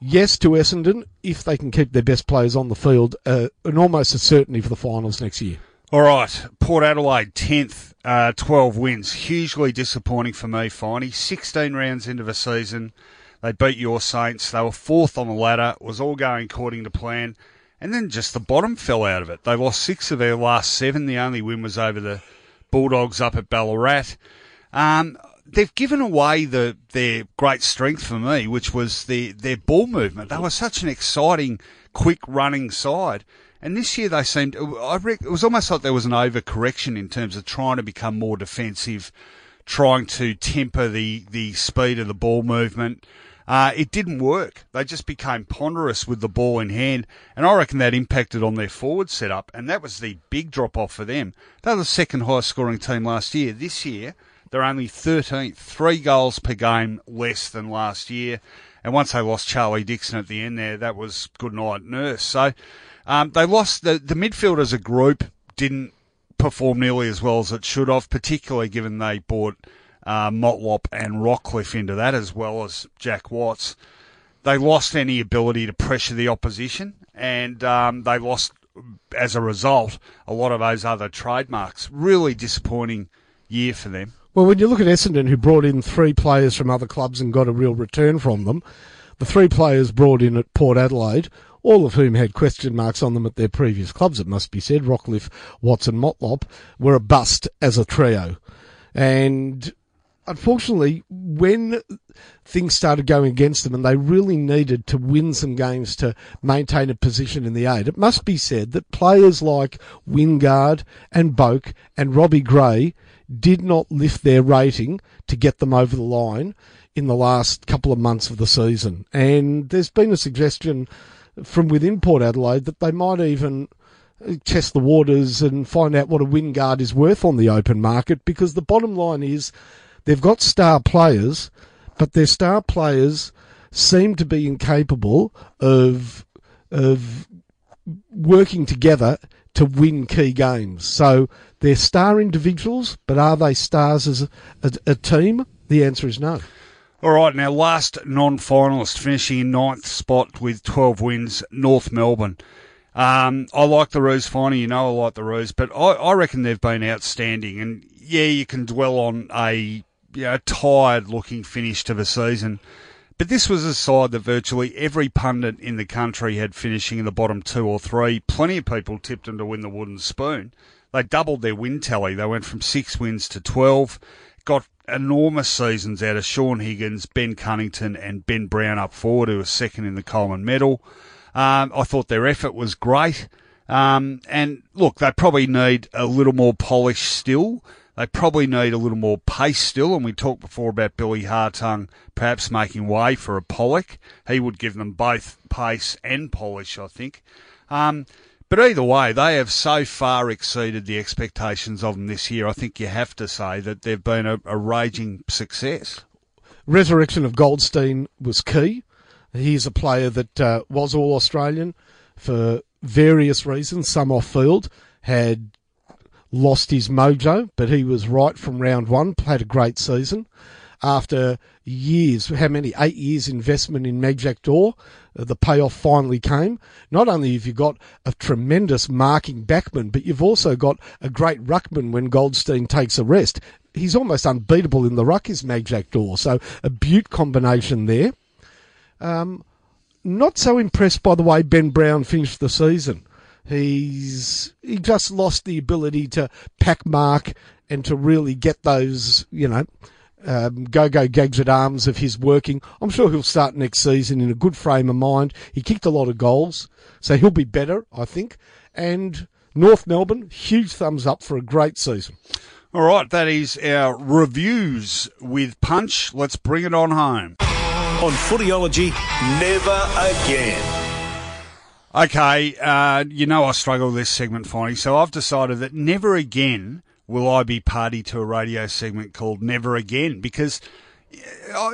yes to Essendon if they can keep their best players on the field, uh, and almost a certainty for the finals next year. All right, Port Adelaide, 10th, uh, 12 wins. Hugely disappointing for me, Finey. 16 rounds into the season. They beat your Saints. They were fourth on the ladder. It was all going according to plan. And then just the bottom fell out of it. They lost six of their last seven. The only win was over the Bulldogs up at Ballarat. Um, they've given away the their great strength for me, which was their their ball movement. They were such an exciting, quick running side. And this year they seemed, I it was almost like there was an overcorrection in terms of trying to become more defensive, trying to temper the, the speed of the ball movement. Uh, it didn't work. They just became ponderous with the ball in hand, and I reckon that impacted on their forward setup, and that was the big drop off for them. They were the second highest scoring team last year. This year, they're only 13th, three goals per game less than last year. And once they lost Charlie Dixon at the end there, that was good night nurse. So um, they lost the the midfield as a group didn't perform nearly as well as it should have, particularly given they bought uh, Motlop and Rockliff into that as well as Jack Watts. They lost any ability to pressure the opposition, and um, they lost as a result a lot of those other trademarks. Really disappointing year for them. Well, when you look at Essendon, who brought in three players from other clubs and got a real return from them, the three players brought in at Port Adelaide all of whom had question marks on them at their previous clubs, it must be said. Rockliff, Watson, Motlop were a bust as a trio. And unfortunately, when things started going against them and they really needed to win some games to maintain a position in the eight, it must be said that players like Wingard and Boak and Robbie Gray did not lift their rating to get them over the line in the last couple of months of the season. And there's been a suggestion from within Port Adelaide that they might even test the waters and find out what a Wingard is worth on the open market because the bottom line is they've got star players, but their star players seem to be incapable of of working together to win key games. So they're star individuals, but are they stars as a, a, team? The answer is no. All right, now last non-finalist finishing in ninth spot with 12 wins, North Melbourne. Um, I like the Roos finally, you know I like the Roos, but I, I reckon they've been outstanding. And yeah, you can dwell on a you know, tired looking finish to the season. But this was a side that virtually every pundit in the country had finishing in the bottom two or three. Plenty of people tipped them to win the wooden spoon. They doubled their win tally. They went from six wins to 12 got enormous seasons out of Shaun Higgins, Ben Cunnington, and Ben Brown up forward, who was second in the Coleman medal. Um, I thought their effort was great. Um, and look, they probably need a little more polish still. They probably need a little more pace still. And we talked before about Billy Hartung perhaps making way for a Polec. He would give them both pace and polish, I think. Um, but either way, they have so far exceeded the expectations of them this year. I think you have to say that they've been a, a raging success. Resurrection of Goldstein was key. He's a player that uh, was all Australian for various reasons, some off field, had lost his mojo, but he was right from round one, played a great season after years, how many? Eight years investment in Majak Daw, uh, the payoff finally came. Not only have you got a tremendous marking backman, but you've also got a great ruckman when Goldstein takes a rest. He's almost unbeatable in the ruck, is Majak Daw. So a beaut combination there. Um, not so impressed by the way Ben Brown finished the season. He's he just lost the ability to pack mark and to really get those, you know, um, go go gags at arms of his working. I'm sure he'll start next season in a good frame of mind. He kicked a lot of goals, so he'll be better, I think. And North Melbourne, huge thumbs up for a great season. All right, that is our reviews with Punch. Let's bring it on home. On Footyology, never again. Okay, uh, you know I struggle with this segment, Finey, so I've decided that never again will I be party to a radio segment called Never Again because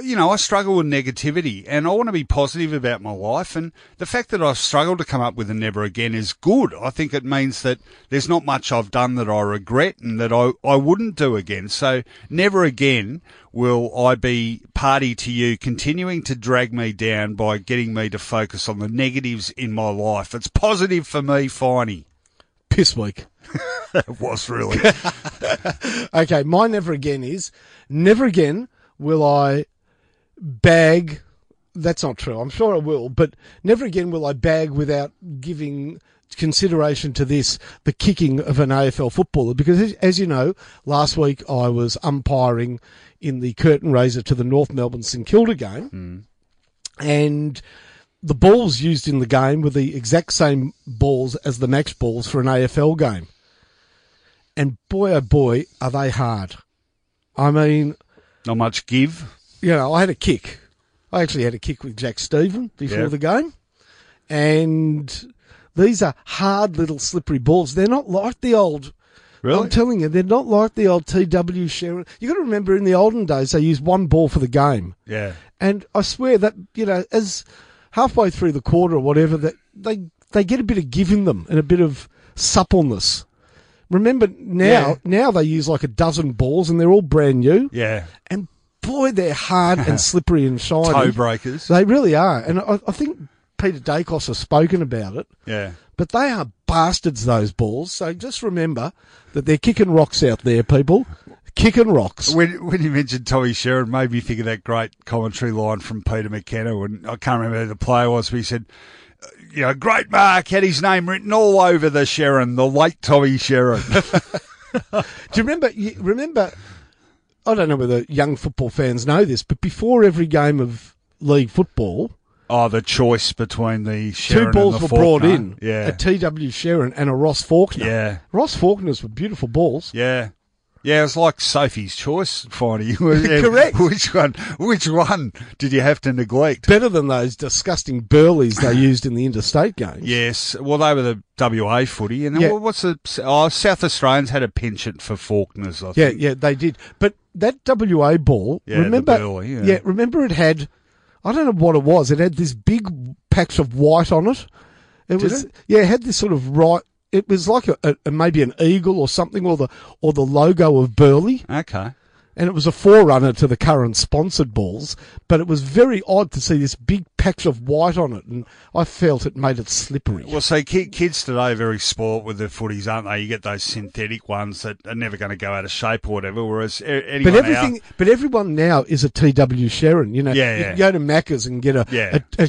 you know, I struggle with negativity and I want to be positive about my life. And the fact that I've struggled to come up with a never again is good. I think it means that there's not much I've done that I regret and that I, I wouldn't do again. So never again will I be party to you continuing to drag me down by getting me to focus on the negatives in my life. It's positive for me, Finey. Piss week. (laughs) (laughs) It was really. (laughs) Okay, my never again is never again will I bag. That's not true. I'm sure I will, but never again will I bag without giving consideration to this the kicking of an AFL footballer. Because as, you know last week I was umpiring in the curtain raiser to the North Melbourne St Kilda game. Hmm. And the balls used in the game were the exact same balls as the match balls for an AFL game. And boy oh boy are they hard. I mean not much give. you know, I had a kick. I actually had a kick with Jack Steven before Yeah. the game. And these are hard little slippery balls. They're not like the old. Really? I'm telling you, they're not like the old TW Sherrin. You got to remember in the olden days, they used one ball for the game. Yeah. And I swear that, you know, as halfway through the quarter or whatever, that they, they get a bit of give in them and a bit of suppleness. Remember now, Yeah. now they use like a dozen balls and they're all brand new Yeah. and boy, they're hard and (laughs) slippery and shiny. Toe breakers. They really are, and I, I think Peter Daicos has spoken about it. Yeah. But they are bastards, those balls. So just remember that they're kicking rocks out there, people. Kicking rocks. When, when you mentioned Tommy Sherrin, made me think of that great commentary line from Peter McKenna. When I can't remember who the player was, but he said, "You know, great mark had his name written all over the Sherrin, the late Tommy Sherrin." (laughs) (laughs) Do you remember? You remember? I don't know whether young football fans know this, but before every game of league football, oh, the choice between the Sherrin two balls and were the brought in: Yeah, a TW Sherrin and a Ross Faulkner. Yeah. Ross Faulkners were beautiful balls. yeah. Yeah, it was like Sophie's choice, Finey. (laughs) (laughs) Correct. Which one? Which one did you have to neglect? Better than those disgusting burleys they (laughs) used in the interstate games. Yes, well, they were the WA footy, and Yeah. what's the oh, South Australians had a penchant for Faulkners. I Yeah, think. yeah, they did. But that WA ball, Yeah, remember? Burley, yeah. remember it had. I don't know what it was. It had this big patch of white on it. It Did was it? yeah, it had this sort of right. It was like a, a, maybe an eagle or something, or the or the logo of Burley, Okay. and it was a forerunner to the current sponsored balls. But it was very odd to see this big patch of white on it, and I felt it made it slippery. Well, see, kids today are very sport with their footies, aren't they? You get those synthetic ones that are never going to go out of shape or whatever. Whereas anyone But everything, but everyone now is a TW Sherrin. You know, Yeah, you yeah. can go to Macca's and get a, Yeah. a- a-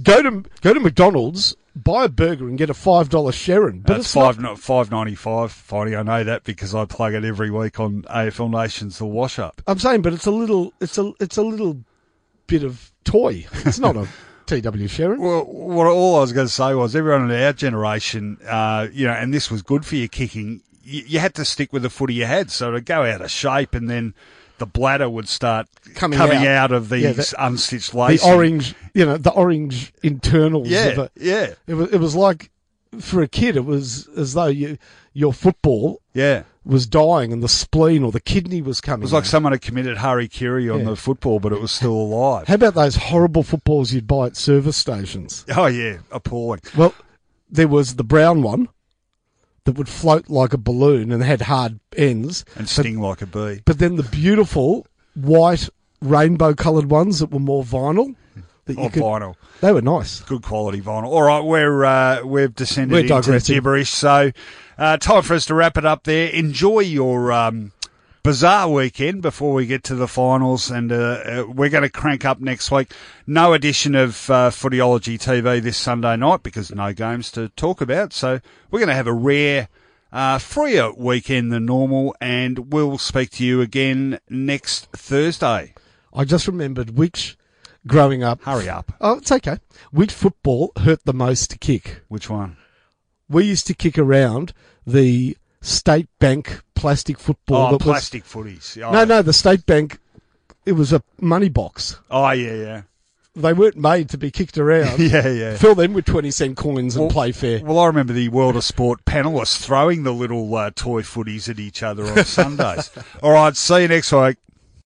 go to go to McDonald's, buy a burger and get a five dollar Sherrin. But That's it's five not, five ninety five. Finally, I know that because I plug it every week on AFL Nations the wash up. I'm saying, but it's a little, it's a, it's a little bit of toy. It's not a (laughs) TW Sherrin. Well, what all I was going to say was everyone in our generation, uh, you know, and this was good for your kicking. You, you had to stick with the footy you had, so to go out of shape, and then the bladder would start Coming coming, out. out. of these Yeah, the- unstitched the orange, you know, the orange internals. yeah, Of it. yeah, It was, it was like for a kid, it was as though you, your football yeah. was dying and the spleen or the kidney was coming. It was like out. someone had committed hara-kiri on Yeah. the football, but it was still alive. How about those horrible footballs you'd buy at service stations? Oh yeah, appalling. Well, there was the brown one that would float like a balloon and had hard ends, And sting like a bee. but then the beautiful white rainbow coloured ones that were more vinyl. That you On could, vinyl. they were nice. good quality vinyl. All right, we're uh, we've descended We're into digressing. gibberish, so uh, time for us to wrap it up there. Enjoy your um, bizarre weekend before we get to the finals, and uh, uh, we're going to crank up next week. No edition of uh, Footyology TV this Sunday night because no games to talk about, so we're going to have a rare. Uh, freer weekend than normal, and we'll speak to you again next Thursday. I just remembered which growing up. Hurry up. Oh, it's okay. Which football hurt the most to kick? Which one? We used to kick around the State Bank plastic football. Oh, that was- plastic footies. Oh, no, no, the State Bank. It was a money box. Oh, yeah, yeah. They weren't made to be kicked around. (laughs) Yeah, yeah. Fill them with 20 cent coins and Well- play fair. Well, I remember the World of Sport panelists throwing the little uh, toy footies at each other on (laughs) Sundays. All right, see you next week.